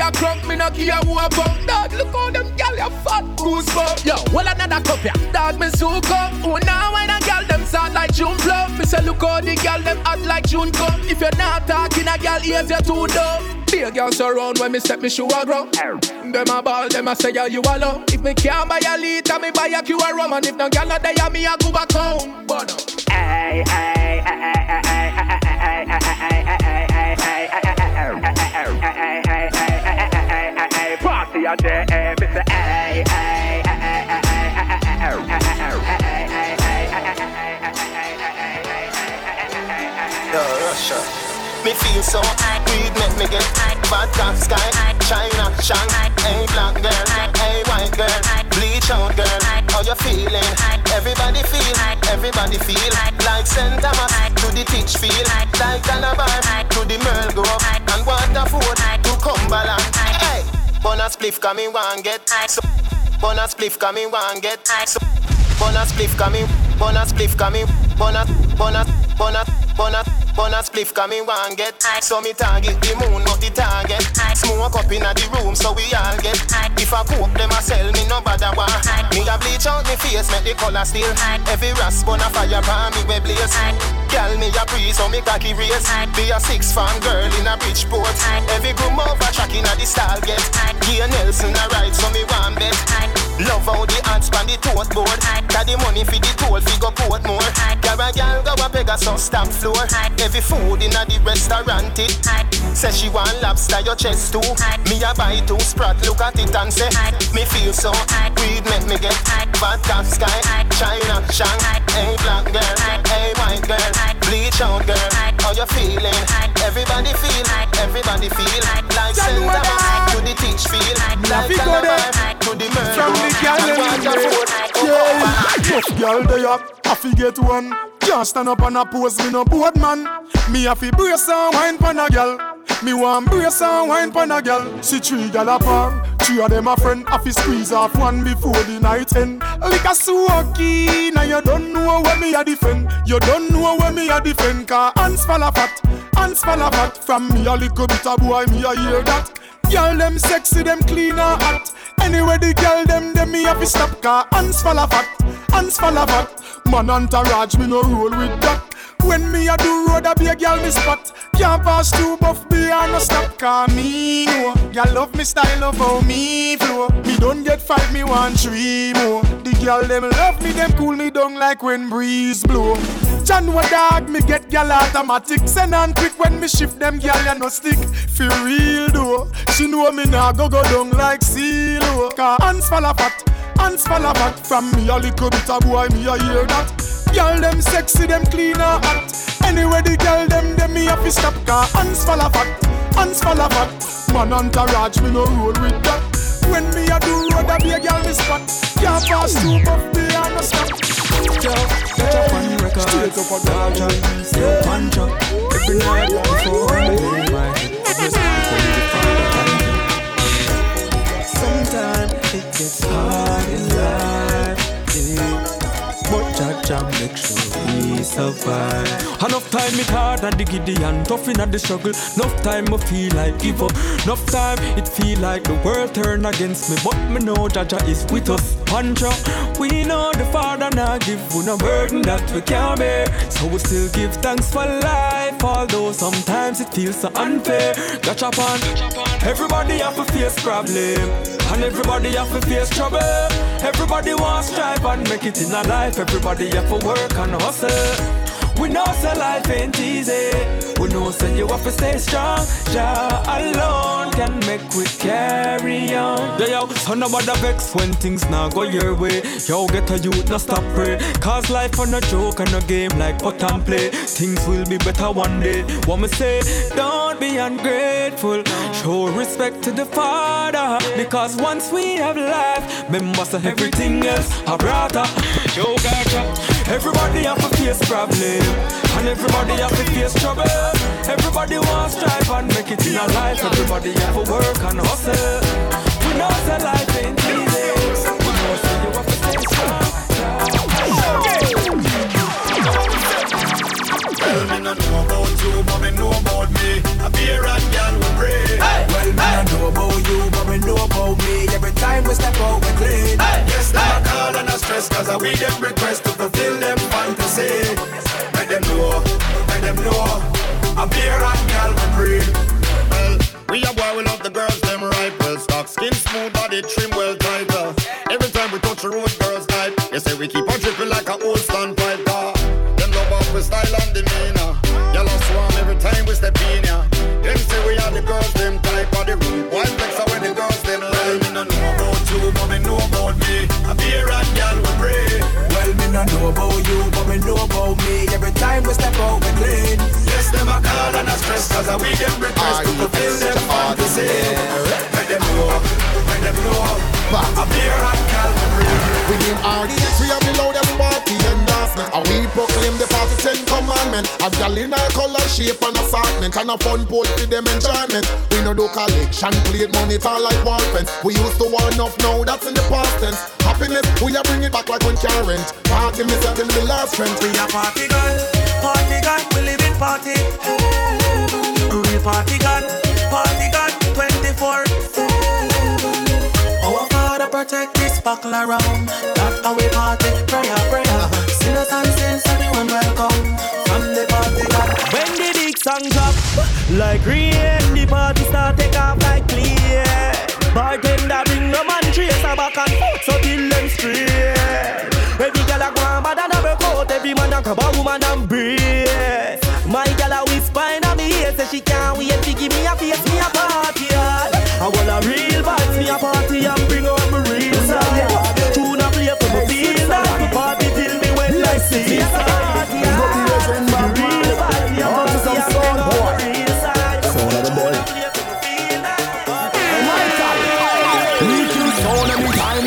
Speaker 22: a crunk, me no care who a bump. Dog, look how them gal ya fat goosebump. Yo, well another cup ya. Dog, me so come. Oh, now when a gal them sound like June plum. Me say look how the gal them act like June come. If you're not talking, a gal ears you too dumb. Be a girl surround when me step me shoe a grow. Them a ball, them a say yeah, you alone. If me can't buy a liter, me buy a a rum. And if no gal not there, me a go back home. But hey, hey, hey, hey, hey, hey, hey, hey, Party a day, hey, hey,
Speaker 14: Yo, Russia. Me feel so weed make me get vodka sky China shine Hey black girl, hey white girl Bleach out girl, how you feeling? Everybody feel, everybody feel Like St. Thomas to the teach feel Like Calabar to the Merl Grove And Waterford to Cumberland Hey, bonus spliff coming one get so Bonus spliff coming one get so Bonus spliff coming, bonus spliff coming, bonus, bonus, bonus, bonus, bonus spliff coming one get. So me target the moon, not the target. Smoke up inna the room, so we all get. If I cook them, I sell me no bother one. Me a bleach out me face, make the color still. Every rasp on a fire pan me we blaze. Girl me a breeze, so me cocky race. Be a six farm girl in a Bridgeport. Every groom over track inna the stall get. Gear Nelson a ride, so me want bet. Love how the ants span the toast board. Got the money for the toll, fi go Portmore. Girl a girl go a Pegasus stamp floor. Every food inna the restaurant it. Say she want lobster, your chest too. Me a buy two sprat, look at it and say, me feel so. Weed make me get vodka sky, China shang. Hey black girl, hey white girl, bleach out girl. How you feeling? Everybody feel, everybody feel like St. Thomas to the teach feel, like Calabar to the Merl.
Speaker 29: From the Yeah, girl they up, I fi get one. Can't stand up and a pose me no board man. Me a fi brace and wine pon a girl. Me want brace and wine pon a girl. See three gal a par, three of them a friend. I fi squeeze off one before the night end. Like a sucky, now you don't know where me a defend. You don't know where me a defend. Cause hands fall a fat, hands fall a fat. From me a little bit a boy, me a hear that. Girl them sexy, them clean and hot. Anyway the girl them them me have to stop car hands fall of fat, hands fall of fat. Man entourage me no roll with that. When me a do road a be a girl me spot. Can't pass two buff be and no stop car me oh, no. Girl love me style love how me flow. Me don't get five me want three more. The girl them love me them cool me down like when breeze blow. John what dog? Me get gal automatic. Send on quick when me shift them gal ya no stick. For real though. She know me nah go go down like CeeLo Cause hands fall a fat Hands fall a fat. From me a little bit a boy me a hear that. Gal them sexy them and hot. Anyway the gal them them me have to stop. Cause hands fall a fat Hands fall a fat. Man entourage me no roll with that. When me a do road, a be a girl me spot. Can't pass buff me and no stop.
Speaker 28: Yo, catch up on record.
Speaker 29: Straight up a
Speaker 28: Dog still punch up. Every night before I my head. Every time Sometimes it gets hard in life, yeah. But make sure survive.
Speaker 30: Enough time it hard and the giddy and tough in the struggle. Enough time I feel like give up. Enough time it feel like the world turn against me. But me know Jah is with us. Pancha, we know the Father now give we no burden that we can't bear. So we still give thanks for life, although sometimes it feels so unfair. Catch up on everybody have to face problem, and everybody have to face trouble. Everybody wants strive and make it in a life. Everybody have to work and hustle. We know say life ain't easy. We know say you have to stay strong. Jah alone can make we carry on. Yeah, yo, so nobody vex when things not go your way. Yo, get a youth, no stop pray. Cause life on a joke and a game like put and play. Things will be better one day. What me say, don't be ungrateful. Show respect to the Father. Because once we have life, remember say everything else a brother. Yo, gotcha. Everybody have to face problem. And everybody have to face trouble. Everybody wants strive and make it in a life. Everybody have to work and hustle. We know say life ain't easy.
Speaker 7: Plate money, all like wall. We used to want enough now, that's in the past tense. Happiness, we a bring it back like when can't rent. Party me settle the last rent.
Speaker 19: We a party girl, party girl, we live in party. Real party girl, party girl, 24 Our Father protect this buckle around.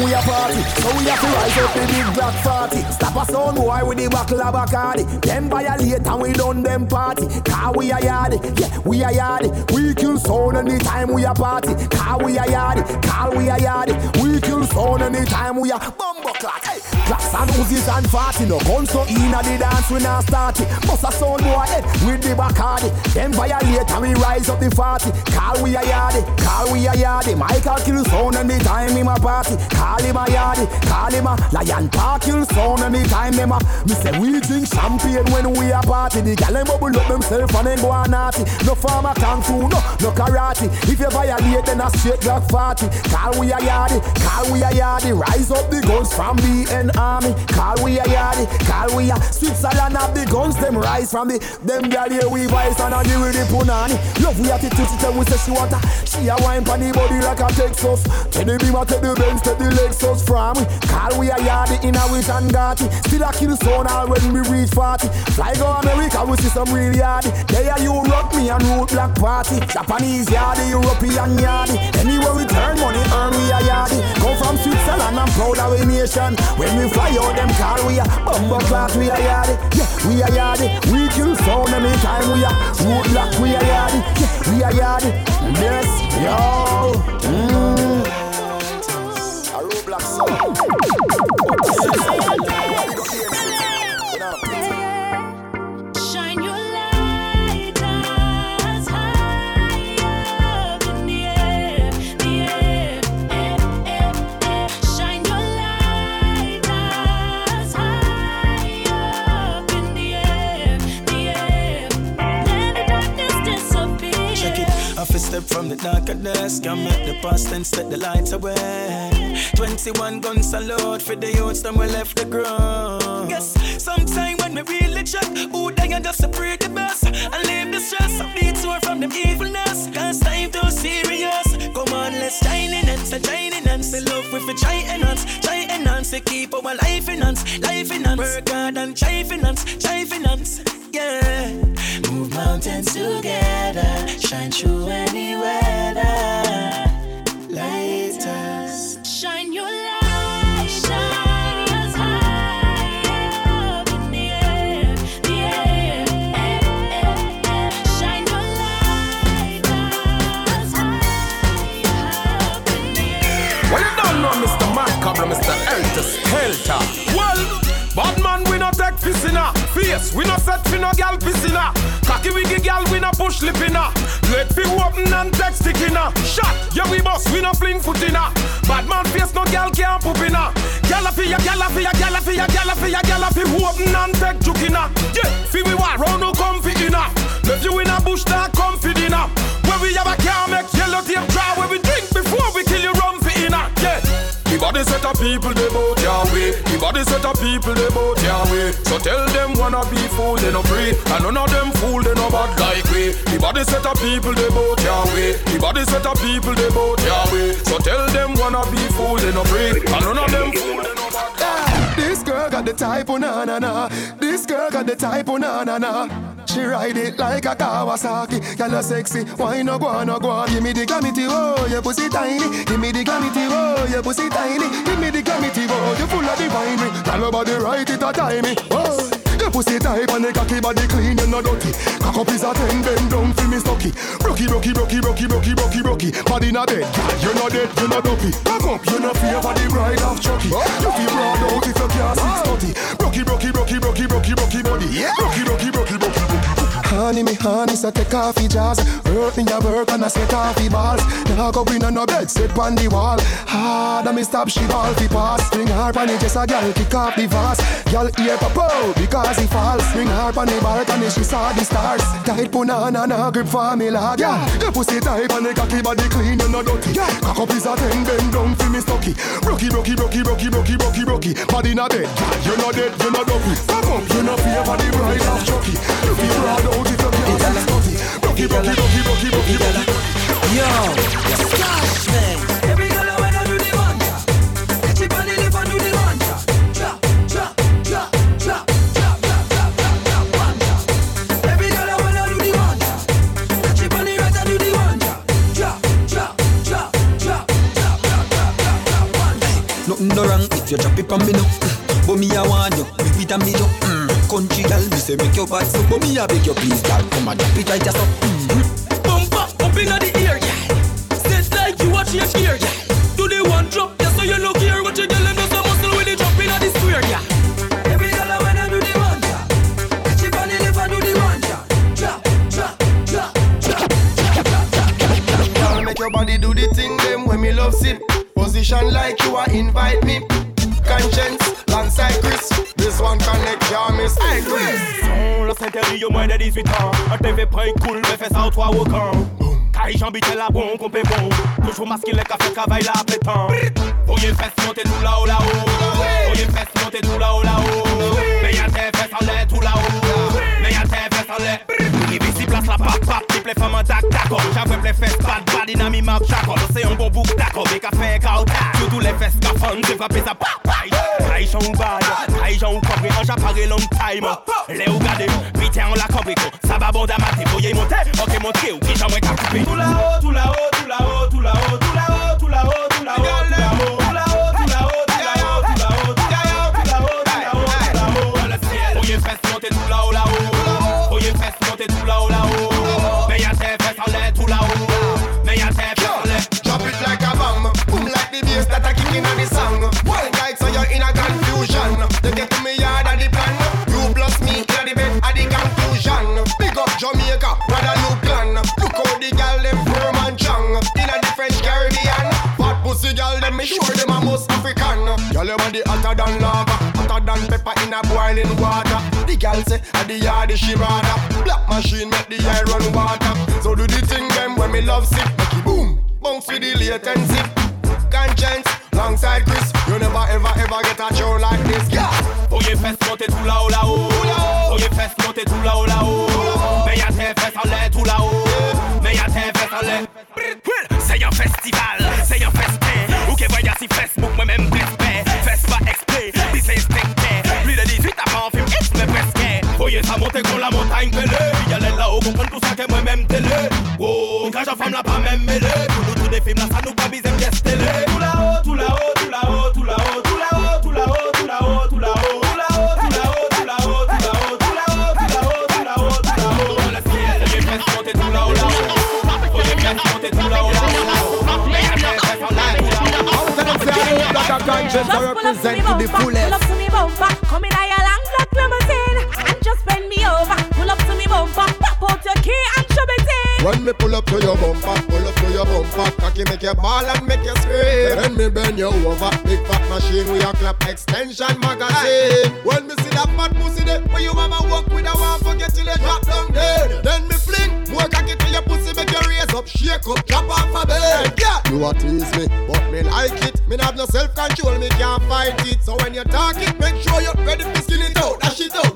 Speaker 19: We
Speaker 31: a party.
Speaker 11: So we have to rise up the big black party Stop a sound boy with the buckle of Bacardi Them violate and we done them party. Car we a yardy, yeah we a yardy We kill sound anytime we a party. Car we a yardy, car we a yardy We kill sound anytime we a bumbo clock. Hey. Blacks and Uzis and party No guns so in the dance we not start it. Bust a sound boy head with the Bacardi Them violate and we rise up the party Car we a yardy, car we a yardy Michael kill sound anytime him a party Call him a yardy, call him a lion park kill sound anytime him a Me say we drink champagne when we a party. The gal them bubble up themself and then go on naughty. No farmer kung fu, no, no karate. If you violate then a straight black party. Call we a yardy, call we a yardy Rise up the guns from the N army. Call we a yardy, call we a Switzerland. Have the guns them rise from the Them gal here we vice and a deal with the punani. Love we attitude she tell we say she want a She a wine pon the body like a Texas. Tell the beamer take the Benz take the Lexus from Call we a yardy in a with and Gatti Still a kill sound all when we reach 40 Fly go America we see some real yardy They are Europe me and root black party. Japanese yardy, European yardy Anywhere we turn money earn we a yardy Come from Switzerland I'm proud of we nation. When we fly out them car we a bumbo class we a yardy Yeah we a yardy We kill sound anytime we a root black we a yardy Yeah we a yardy Yes yo. Mm.
Speaker 19: Step from the darkness, can make the past and set the lights away. 21 guns salute for the youths, them we left the ground. Yes, sometime when we really check, who they and just to pray the best and leave the stress. Beat sore from them evilness, cause time too serious. Come on, let's shine in it, so shine in and say love with a try enhance, try enhance, to keep our life enhance, life enhance. Work hard and try finance, try finance, yeah. Move mountains together,
Speaker 17: face. We not set for no gal pissin' a. Cocky wiggy gal, we not push lip in a. Let fi open and take stickina. a. Shot, yeah we boss, we not fling foot in a. Bad man face, no gal can't poop in a. Gal fi ya, gal fi ya, gal fi ya, gal fi ya, gal fi open and take juke in a. Yeah, fi we war round no comfy in a. Left you in a bush, that comfy dinner. Where we have a car, make yellow tape dry. Where we body set of people they bout way. The body set of people they bout way. So tell them wanna be fool they no free, and none of them fool they no bad like we. The body set of people they bout way. The body set of people they bout way. So tell them wanna be fool they no free, and none of them fool they no bad.
Speaker 20: This girl got the type, oh na na na. This girl got the type, oh na na na. She ride it like a Kawasaki. Girl, a sexy. Why no go on, no go on? Give me the glamity, oh, your pussy tiny. Give me the glamity, oh, your pussy tiny. Give me the glamity, oh, you full of the winery. Tell body right it a timey. Oh. Pussy tight and the cocky body clean, you no dirty. Cock up is a ten, bend down feel me stocky. Rocky, rocky, rocky, rocky, rocky, rocky, rocky. Body na dead, you no dead, you no dopey. Cock up, you no fear for the bride of Chucky. You feel broad out if you can't six thirty. Rocky, rocky, rocky, rocky, rocky, rocky body. Rocky, rocky, rocky, rocky, rocky. Honey, me honey, so take off your jaws. Work me a work and I set off your balls. Now go in on no bed, sit on the wall. Hard and me stop she ball fi pass. Bring her on it, just a girl kick off the vase. Girl ear pop because he falls. Bring her on the balcony, she saw the stars. Tight punana, na grip for me lag Yeah, your pussy tight and the cocky body clean, you no dirty. Cock up is a ten, bend down fi me stocky. Rocky, rocky, rocky, rocky, rocky, rocky, rocky. Body na dead, you no dead, you no dopey Cock up, you no fear for the bride of Chucky. You feel proud Rocky, rocky, rocky, rocky, rocky, rocky
Speaker 18: Yo, Stash man. Every girl I wanna do the one, ja. Catch it on the lip and do the one, ja, ja, ja, ja, ja, ja, ja, one, ja. Every girl I wanna do the one, ja. Catch it on the right and do the one, ja, ja, ja, ja, ja, ja, ja, one, ja.
Speaker 32: Nothing no wrong if you drop it on me now. But me I want you, it and me you. Country girl, me say make your bad so. But me I beg you please, girl, come and drop it right just up. Mm.
Speaker 18: Bump up, inna the ear, yeah. Set like you watch your gear, yeah. Do the one drop, yeah, so you look here. What you girl and do some muscle with the drop inna the square, yeah. Every girl I do the one, yeah. Catch it on the do the one, yeah. Ja, ja, ja, ja, ja, ja, ja, ja.
Speaker 20: Girl, make your body do the thing them when me love sit. Position like you are invite me. Konshens, alongside Krys. One connect, ya miss. Hey.
Speaker 33: Son, là s'interdit au moins de 18 ans. Un TV prend cool, mais fais ça au toit au camp. Carré j'habite la bon, qu'on paie bon. Toujours masqué les cafés, travail là, pétant. Voyez le fesses monter tout là-haut, là-haut. Voyez le fesses monter tout là-haut, là-haut. Mais y'a tes fesses en l'air, tout là-haut. Mais y'a tes fesses en l'air. Ici, place la pape, pape, triple les femmes en tac, d'accord. J'avais les fesses, bad, bad, dynamique, marque, d'accord. C'est un bon bouc, d'accord. Des cafés, cao, Surtout les fesses, gaffon, j'ai frappé ça, pap, pap. Aïe, ou bad, Imaj long time. Le ou gade ou, biten an la kopiko Sa ba bonda mate, voye monte Ok monte ou,
Speaker 20: ki jan me sure them a most African. Gal your body hotter than lava, hotter than pepper in a boiling water. The gal say at the yard she rather. Black machine make the air run water. So do the thing them when me love sick. Make it boom, bounce with the latency. Konshens, alongside Krys. You never ever ever get a show like this. Yeah.
Speaker 33: Voyez fesses monter tout là-haut, là-haut. Voyez fesses monter tout là-haut, là-haut. Mais y'a tes fesses en l'air, tout là-haut. Mais y'a tes fesses en l'air. C'est un festival, c'est un festin. voye sa monte kon la montagne pele Yalè la ou kompren tout Wow, kaj an fam la pa tout la Tout la ou, tout la ou, tout la ou, tout la ou Tout la ou, tout la ou,
Speaker 20: tout la ou, tout la ou
Speaker 19: Tout la ou, tout la ou, tout la ou, tout la ou Tout la ou, tout la ou, tout la le montent tout Oh, tout la ou tout la ciel,
Speaker 20: When me pull up to your bumper, pull up to your bumper, cocky make your ball and make you scream. Then me bend you over, big fat machine with your clap extension magazine. Aye. When me see that fat pussy there, when you mama walk with a one forget till you drop down dead. Then me fling more cocky to your pussy, make you raise up, shake up, drop off a bed. Yeah. You a tease me, but me like it. Me have no self control, me can't fight it. So when you talk it, make sure you're ready to skin it out, dash it out.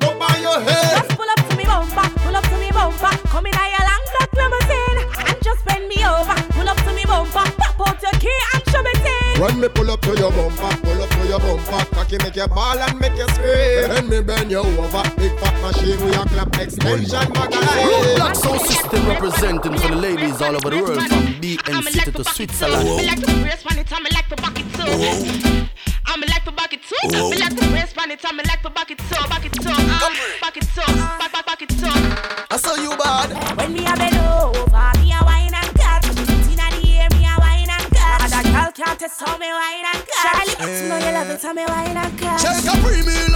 Speaker 20: When me pull up to your bumper, pull up to your bumper, cocky make your ball and make you scream. Then me bend you over, big fat machine with your clap extension magazine.
Speaker 34: Roadblock Sound System representing for the ladies all over the world, from BNC to, to Switzerland.
Speaker 35: Me like to brace when it's time, me like to back it too. I'm like to back it too. Me like to brace when it's time, me like to back it too, back it too, back it too, back back back it too.
Speaker 20: I saw you bad.
Speaker 23: When me a bend over. can't tell me why you
Speaker 14: not. Charlie, you
Speaker 23: know you love it,
Speaker 36: tell me why you not good. Check a premium.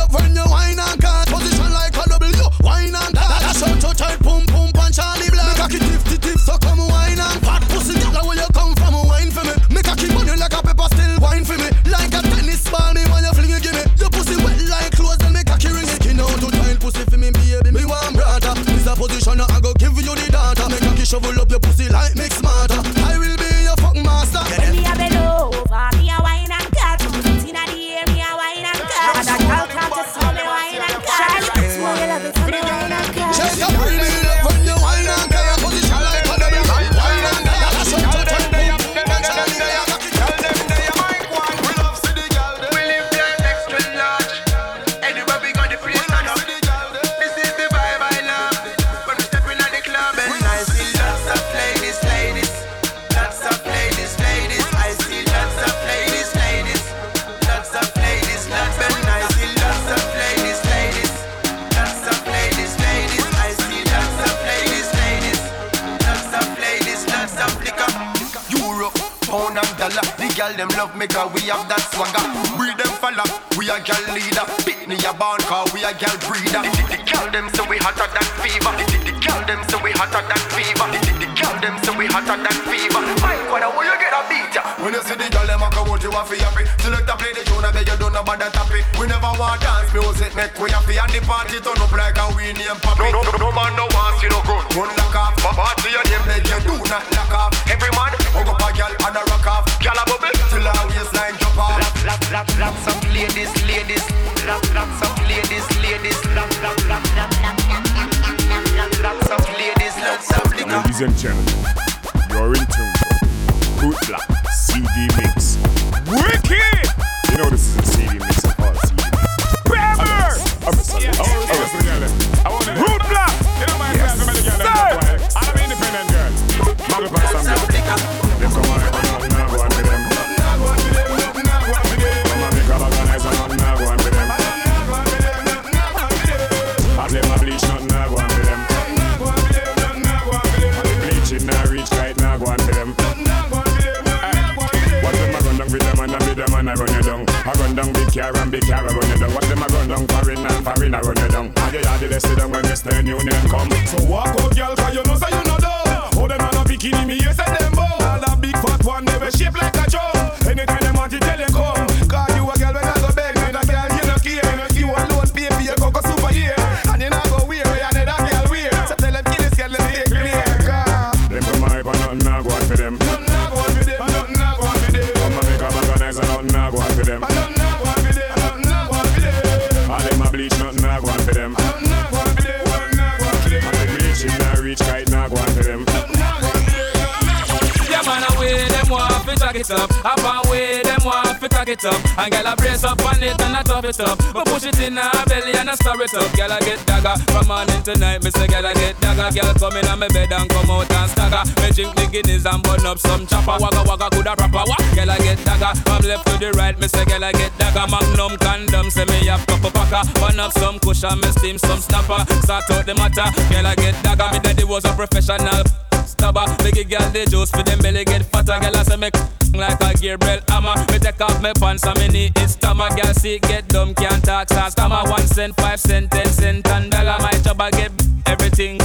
Speaker 36: And
Speaker 37: girl, I brace up on it and I top it up. But push it in her belly and I stir it up. Girl, I get dagger from morning to night. Me say, girl, I get dagger. Girl, come in on my bed and come out and stagger. Me drink me Guinness and burn up some chopper. Wagga wagga coulda proper. Wah. Girl, I get dagger from left to the right. Me say, girl, I get dagger. Magnum condom, say me have cup of packer. Burn up some cushion, me steam some snapper. Start out the matter. Girl, I get dagger. Me daddy was a professional. Stabba, Make a girl the juice for them belly get fatter. Girl I say me like a Gabriel hammer. Me take off me pants and me knee is stammer. Girl see get dumb can't talk so stammer. One cent, five cent, ten cent and dollar. My chopper get everything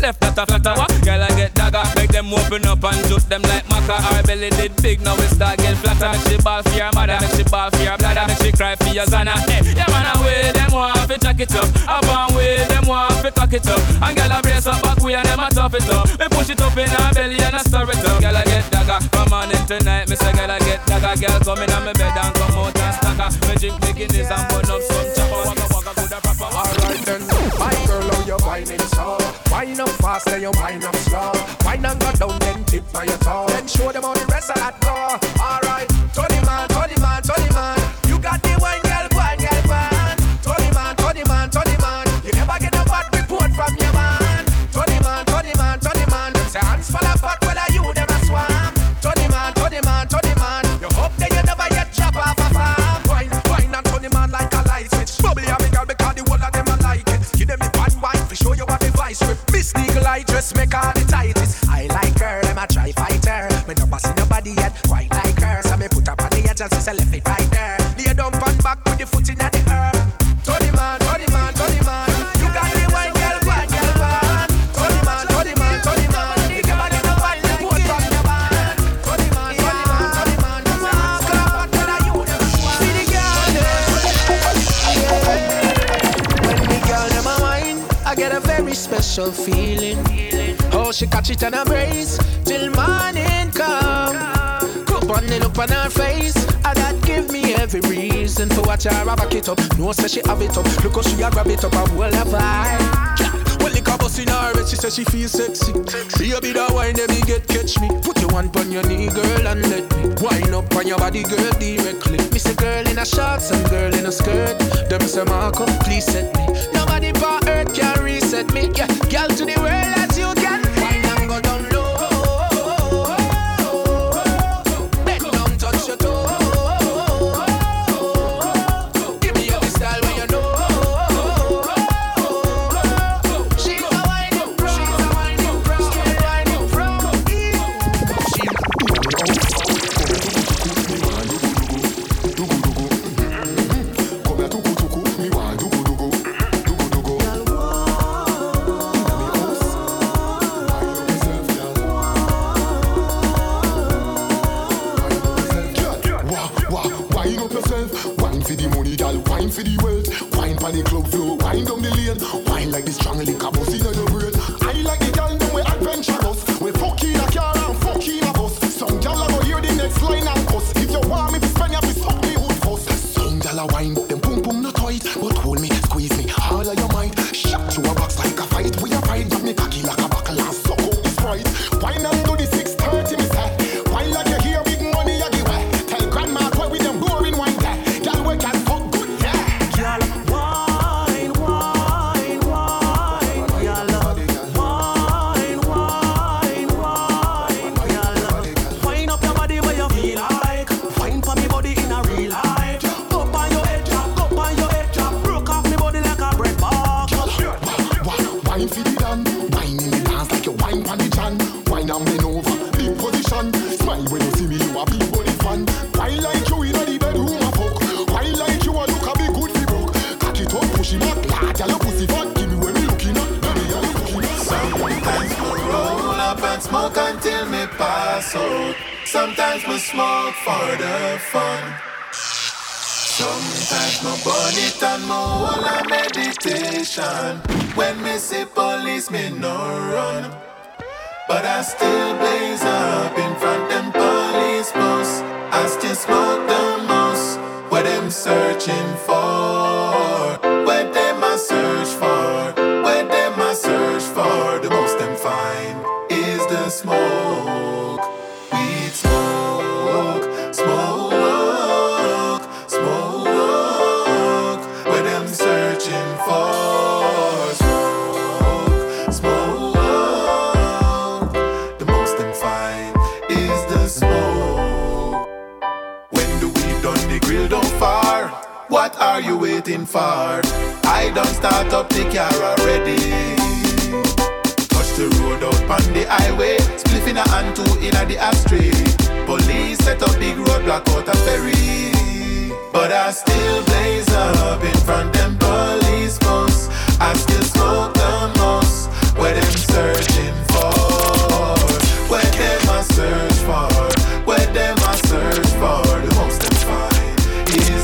Speaker 37: left flatter flatter. What? Girl, I get dagger. Make them open up and juke them like maca. Our belly did big, now we start get flatter. Make she ball for your mother, make she ball for your bladder, make she cry for your zana. Hey, yeah man, away them want to check it up. Up and way them want to cock it up. And girl, I brace up back We and them a tough it up. We push it up in her belly and I stir it up. Girl, I get dagger. From morning to night, me say girl I get like a Girl coming in on me bed and come out and stagger. Me drink bikinis and burn up some chopper. Wagga wagga good a proper.
Speaker 8: Alright then, my girl, how you whining so? Wine up fast, then you wine up slow. Wine and go down, then tip by your toe. Then show them all the rest of that door. Alright. picture, I back it up. No say she have it up. Look how she a grab it up and hold her vibe. Well, the cabos in her she say she feel sexy. sexy. Baby, that wine, let me get catch me. Put your hand on your knee, girl, and let me wine up on your body, girl, directly. Me say girl in a shorts and girl in a skirt. Them say Marco, please set me. Nobody but earth can reset me. Yeah, girl to the world. wine.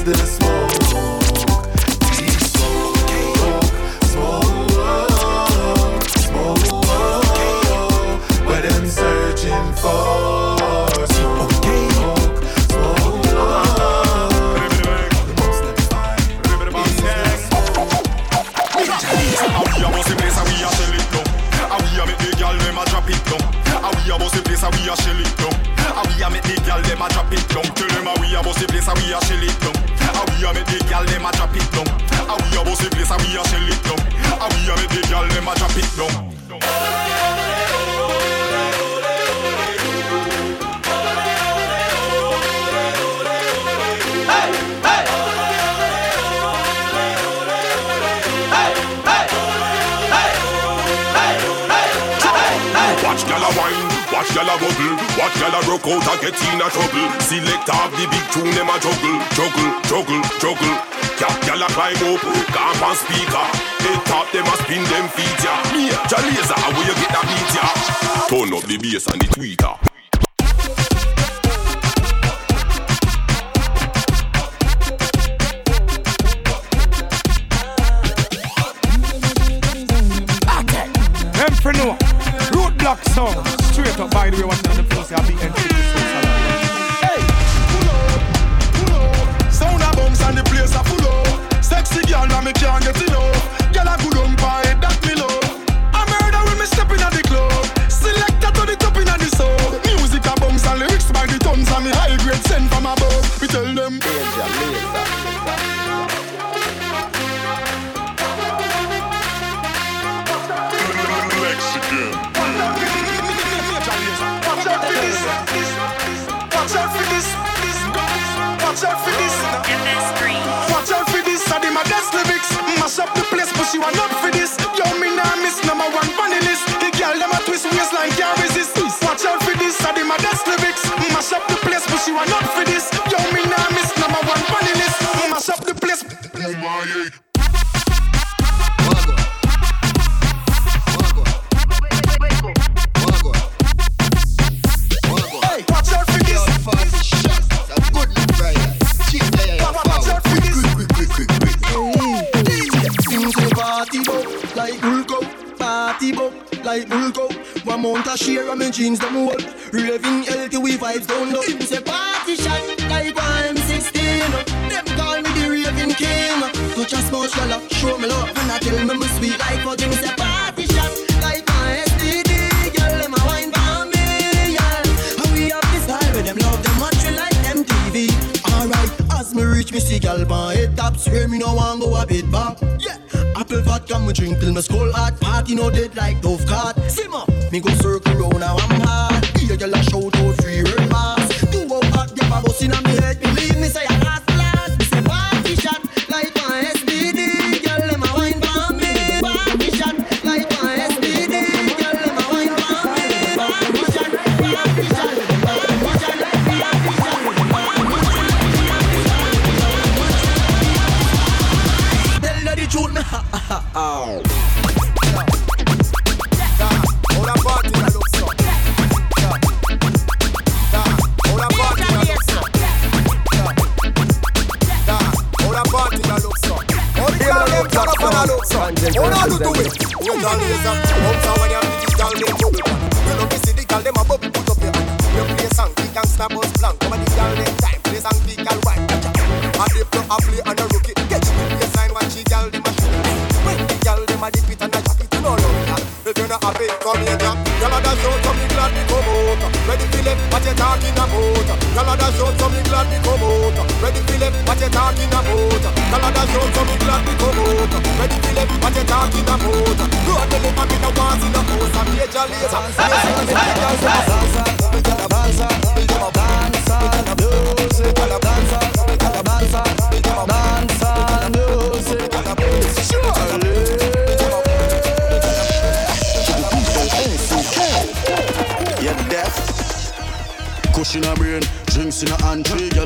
Speaker 7: this
Speaker 9: bass MIA. Like Bulgo, one share and my jeans them whole Raving healthy, we vibes down low Him say party shot like one no shallow. Show me love and I tell me my sweet life, fuck. Give me a party shot like my STD. Girl, them a wine for me, yeah. And we have this style with them love them much like them TV. Alright, as me reach me see gal my head top swear me no want go a bit back. Yeah, apple vodka me drink till me skull hot. Party no dead like Dove card. Simmer, me go circle round now I'm hot. Yeah, girl show. shout.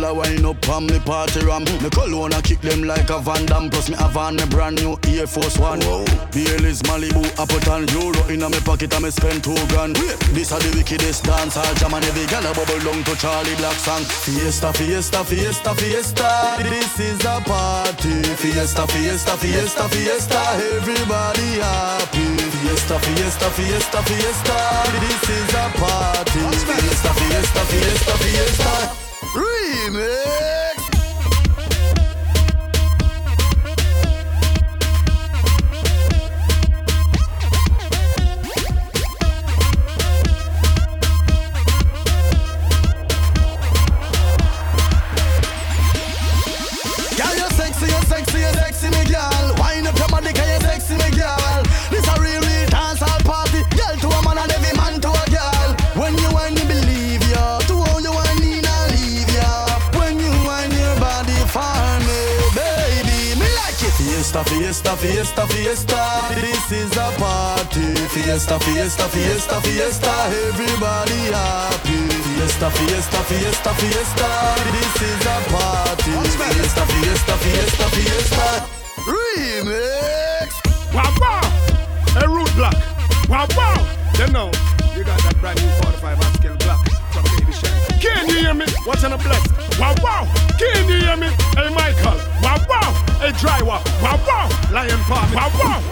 Speaker 9: a wine
Speaker 7: up on me
Speaker 34: party ram. Me cologne a kick them like a Van Damme. Plus me a Van, me brand new Air Force One. Bailey's Malibu, I put on euro in me pocket and me spend two grand. Yeah. This a the wickedest dance hall jam and every gal a bubble down to Charly Black song. Fiesta, fiesta, fiesta, fiesta. This is a party. Fiesta, fiesta, fiesta, fiesta. Everybody happy. Fiesta, fiesta, fiesta, fiesta. This is a party. Fiesta, fiesta, fiesta, fiesta. Ruine! Fiesta, fiesta, fiesta. This is a party. Fiesta, fiesta, fiesta, fiesta. Everybody happy. Fiesta, fiesta, fiesta, fiesta. This is a party. Fiesta, fiesta, fiesta, fiesta. Remix.
Speaker 2: Wow, wow. A Roadblock. Wow, wow. You know, you got that brand new 45 and scale block Can you hear me? What's in a bless? Wow, wow. Can you hear me? Hey, Michael. Wow, wow. Hey, Drywa. Wow, wow. Lion Palm. Wow, wow.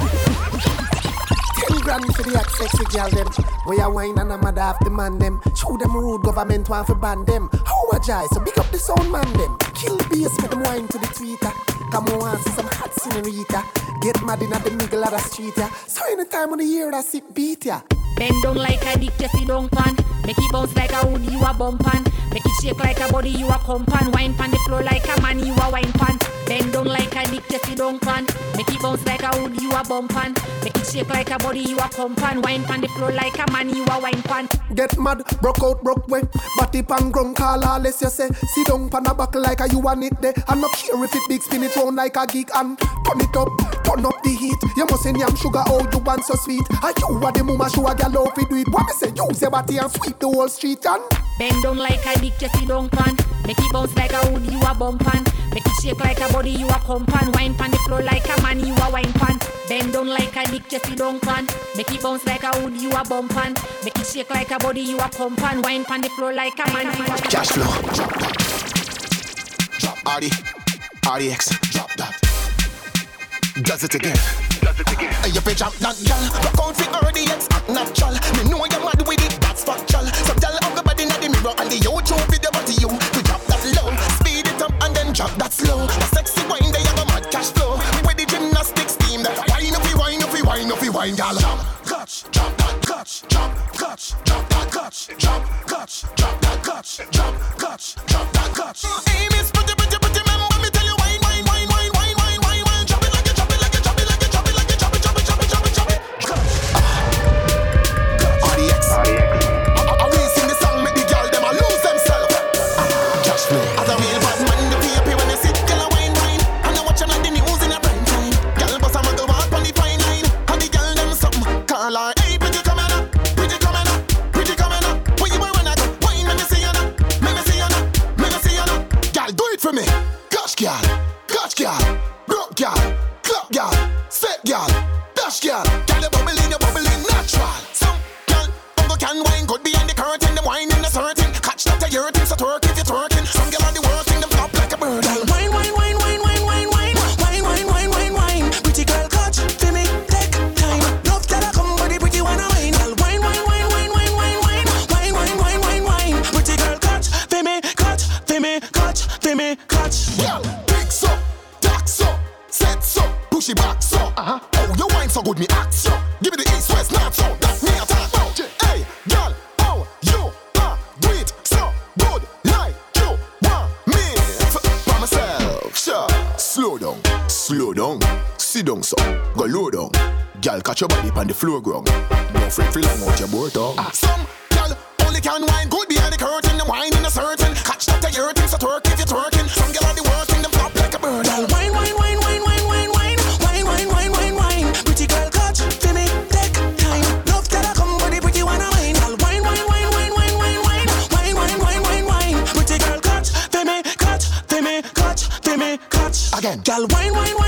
Speaker 20: Ten grand for the hot sexy girl them. We a wine and a mad half man them. Show them rude government want to ban them. How a jai, so big up the sound man them. Kill bass, make them wine to the tweeter. Come on, see some hot senorita. Get mad in at the middle of the street, yeah. So anytime on the year that sick beat, yeah.
Speaker 23: Bend down like a dick, you sit down pan. Make it bounce like a wood, you a bump pan. Make it shake like a body, you a compan. Wine pan the floor like a man, you a wine pan. Bend down like a dick, you sit down pan. Make it bounce like a wood, you a bump pan. Make shake like a body, you a compan. Wine pan the floor like a man, you a wine pan.
Speaker 20: Get mad, broke out, broke way. Body pan ground, call all you say. Sit down pan a buckle like a you want it there. I'm not care if it big, spin it round like a geek and turn it up, turn up the heat. You must say yam sugar, oh you want so sweet. And you are the mama show a girl how fi do it. What me say? Use your body and sweep the whole street and.
Speaker 23: Bend down like a dick, you sit down pan. Make it bounce like a wood, you a bump pan. Make it shake like a body, you a compan. Wine pan the floor like a man, you a wine pan. Bend down like a dick, you don't pan. Make it bounce like a wood, you a bump pan. Make it shake like a body, you a compan. Wine pan the floor like a man.
Speaker 7: Cash flow. Drop RD. RDX. Drop that. Does it again. Does it again. Hey, you fi jump that gal. Rock out fi RDX. Act natural. Me know you mad with it. That's factual. Some gal have the body in the mirror and the YouTube video but you. Drop that slow. A sexy wine there you go mad cash flow. With the gymnastics team that wine up, we wine up, wine up, wine gal. Jump, clutch, drop that clutch, jump, clutch, drop that clutch, jump, clutch, drop that clutch, jump, clutch, drop that clutch. Hey, miss, pretty, pretty, pretty, girl. Girl, you bubbling, you bubbling natural. Some girl, bungle can wine, good behind the curtain, them wine in the certain. Catch that your thing, so twerk if you're twerking. Some girl on the worst thing, them flop like a bird. Girl, wine, wine, wine, wine, wine, wine, wine, wine, wine, wine, wine, wine. Pretty girl, catch for me, take time. Love that I come, the pretty one I wine. Girl, wine, wine, wine, wine, wine, wine, wine, wine, wine, wine, wine, wine. Pretty girl, catch for me, catch for me, catch for me, catch. Girl, picks up, tacks up, sets up, push it back so. Uh-huh. Oh, your wine so good, me act so. Give me the east, west, north, south. That's me I talk. Hey, girl, oh, you are do it so good like you want me. F- by myself, sure. Slow down, slow down, sit down so, go low down. Girl, catch your body on the floor ground. No fret, feel like out your board tongue. Ah, some girl only can wine good behind the curtain. The wine in a certain. Catch that your thing, so twerk if you're twerking. Again, girl, wine, wine, wine,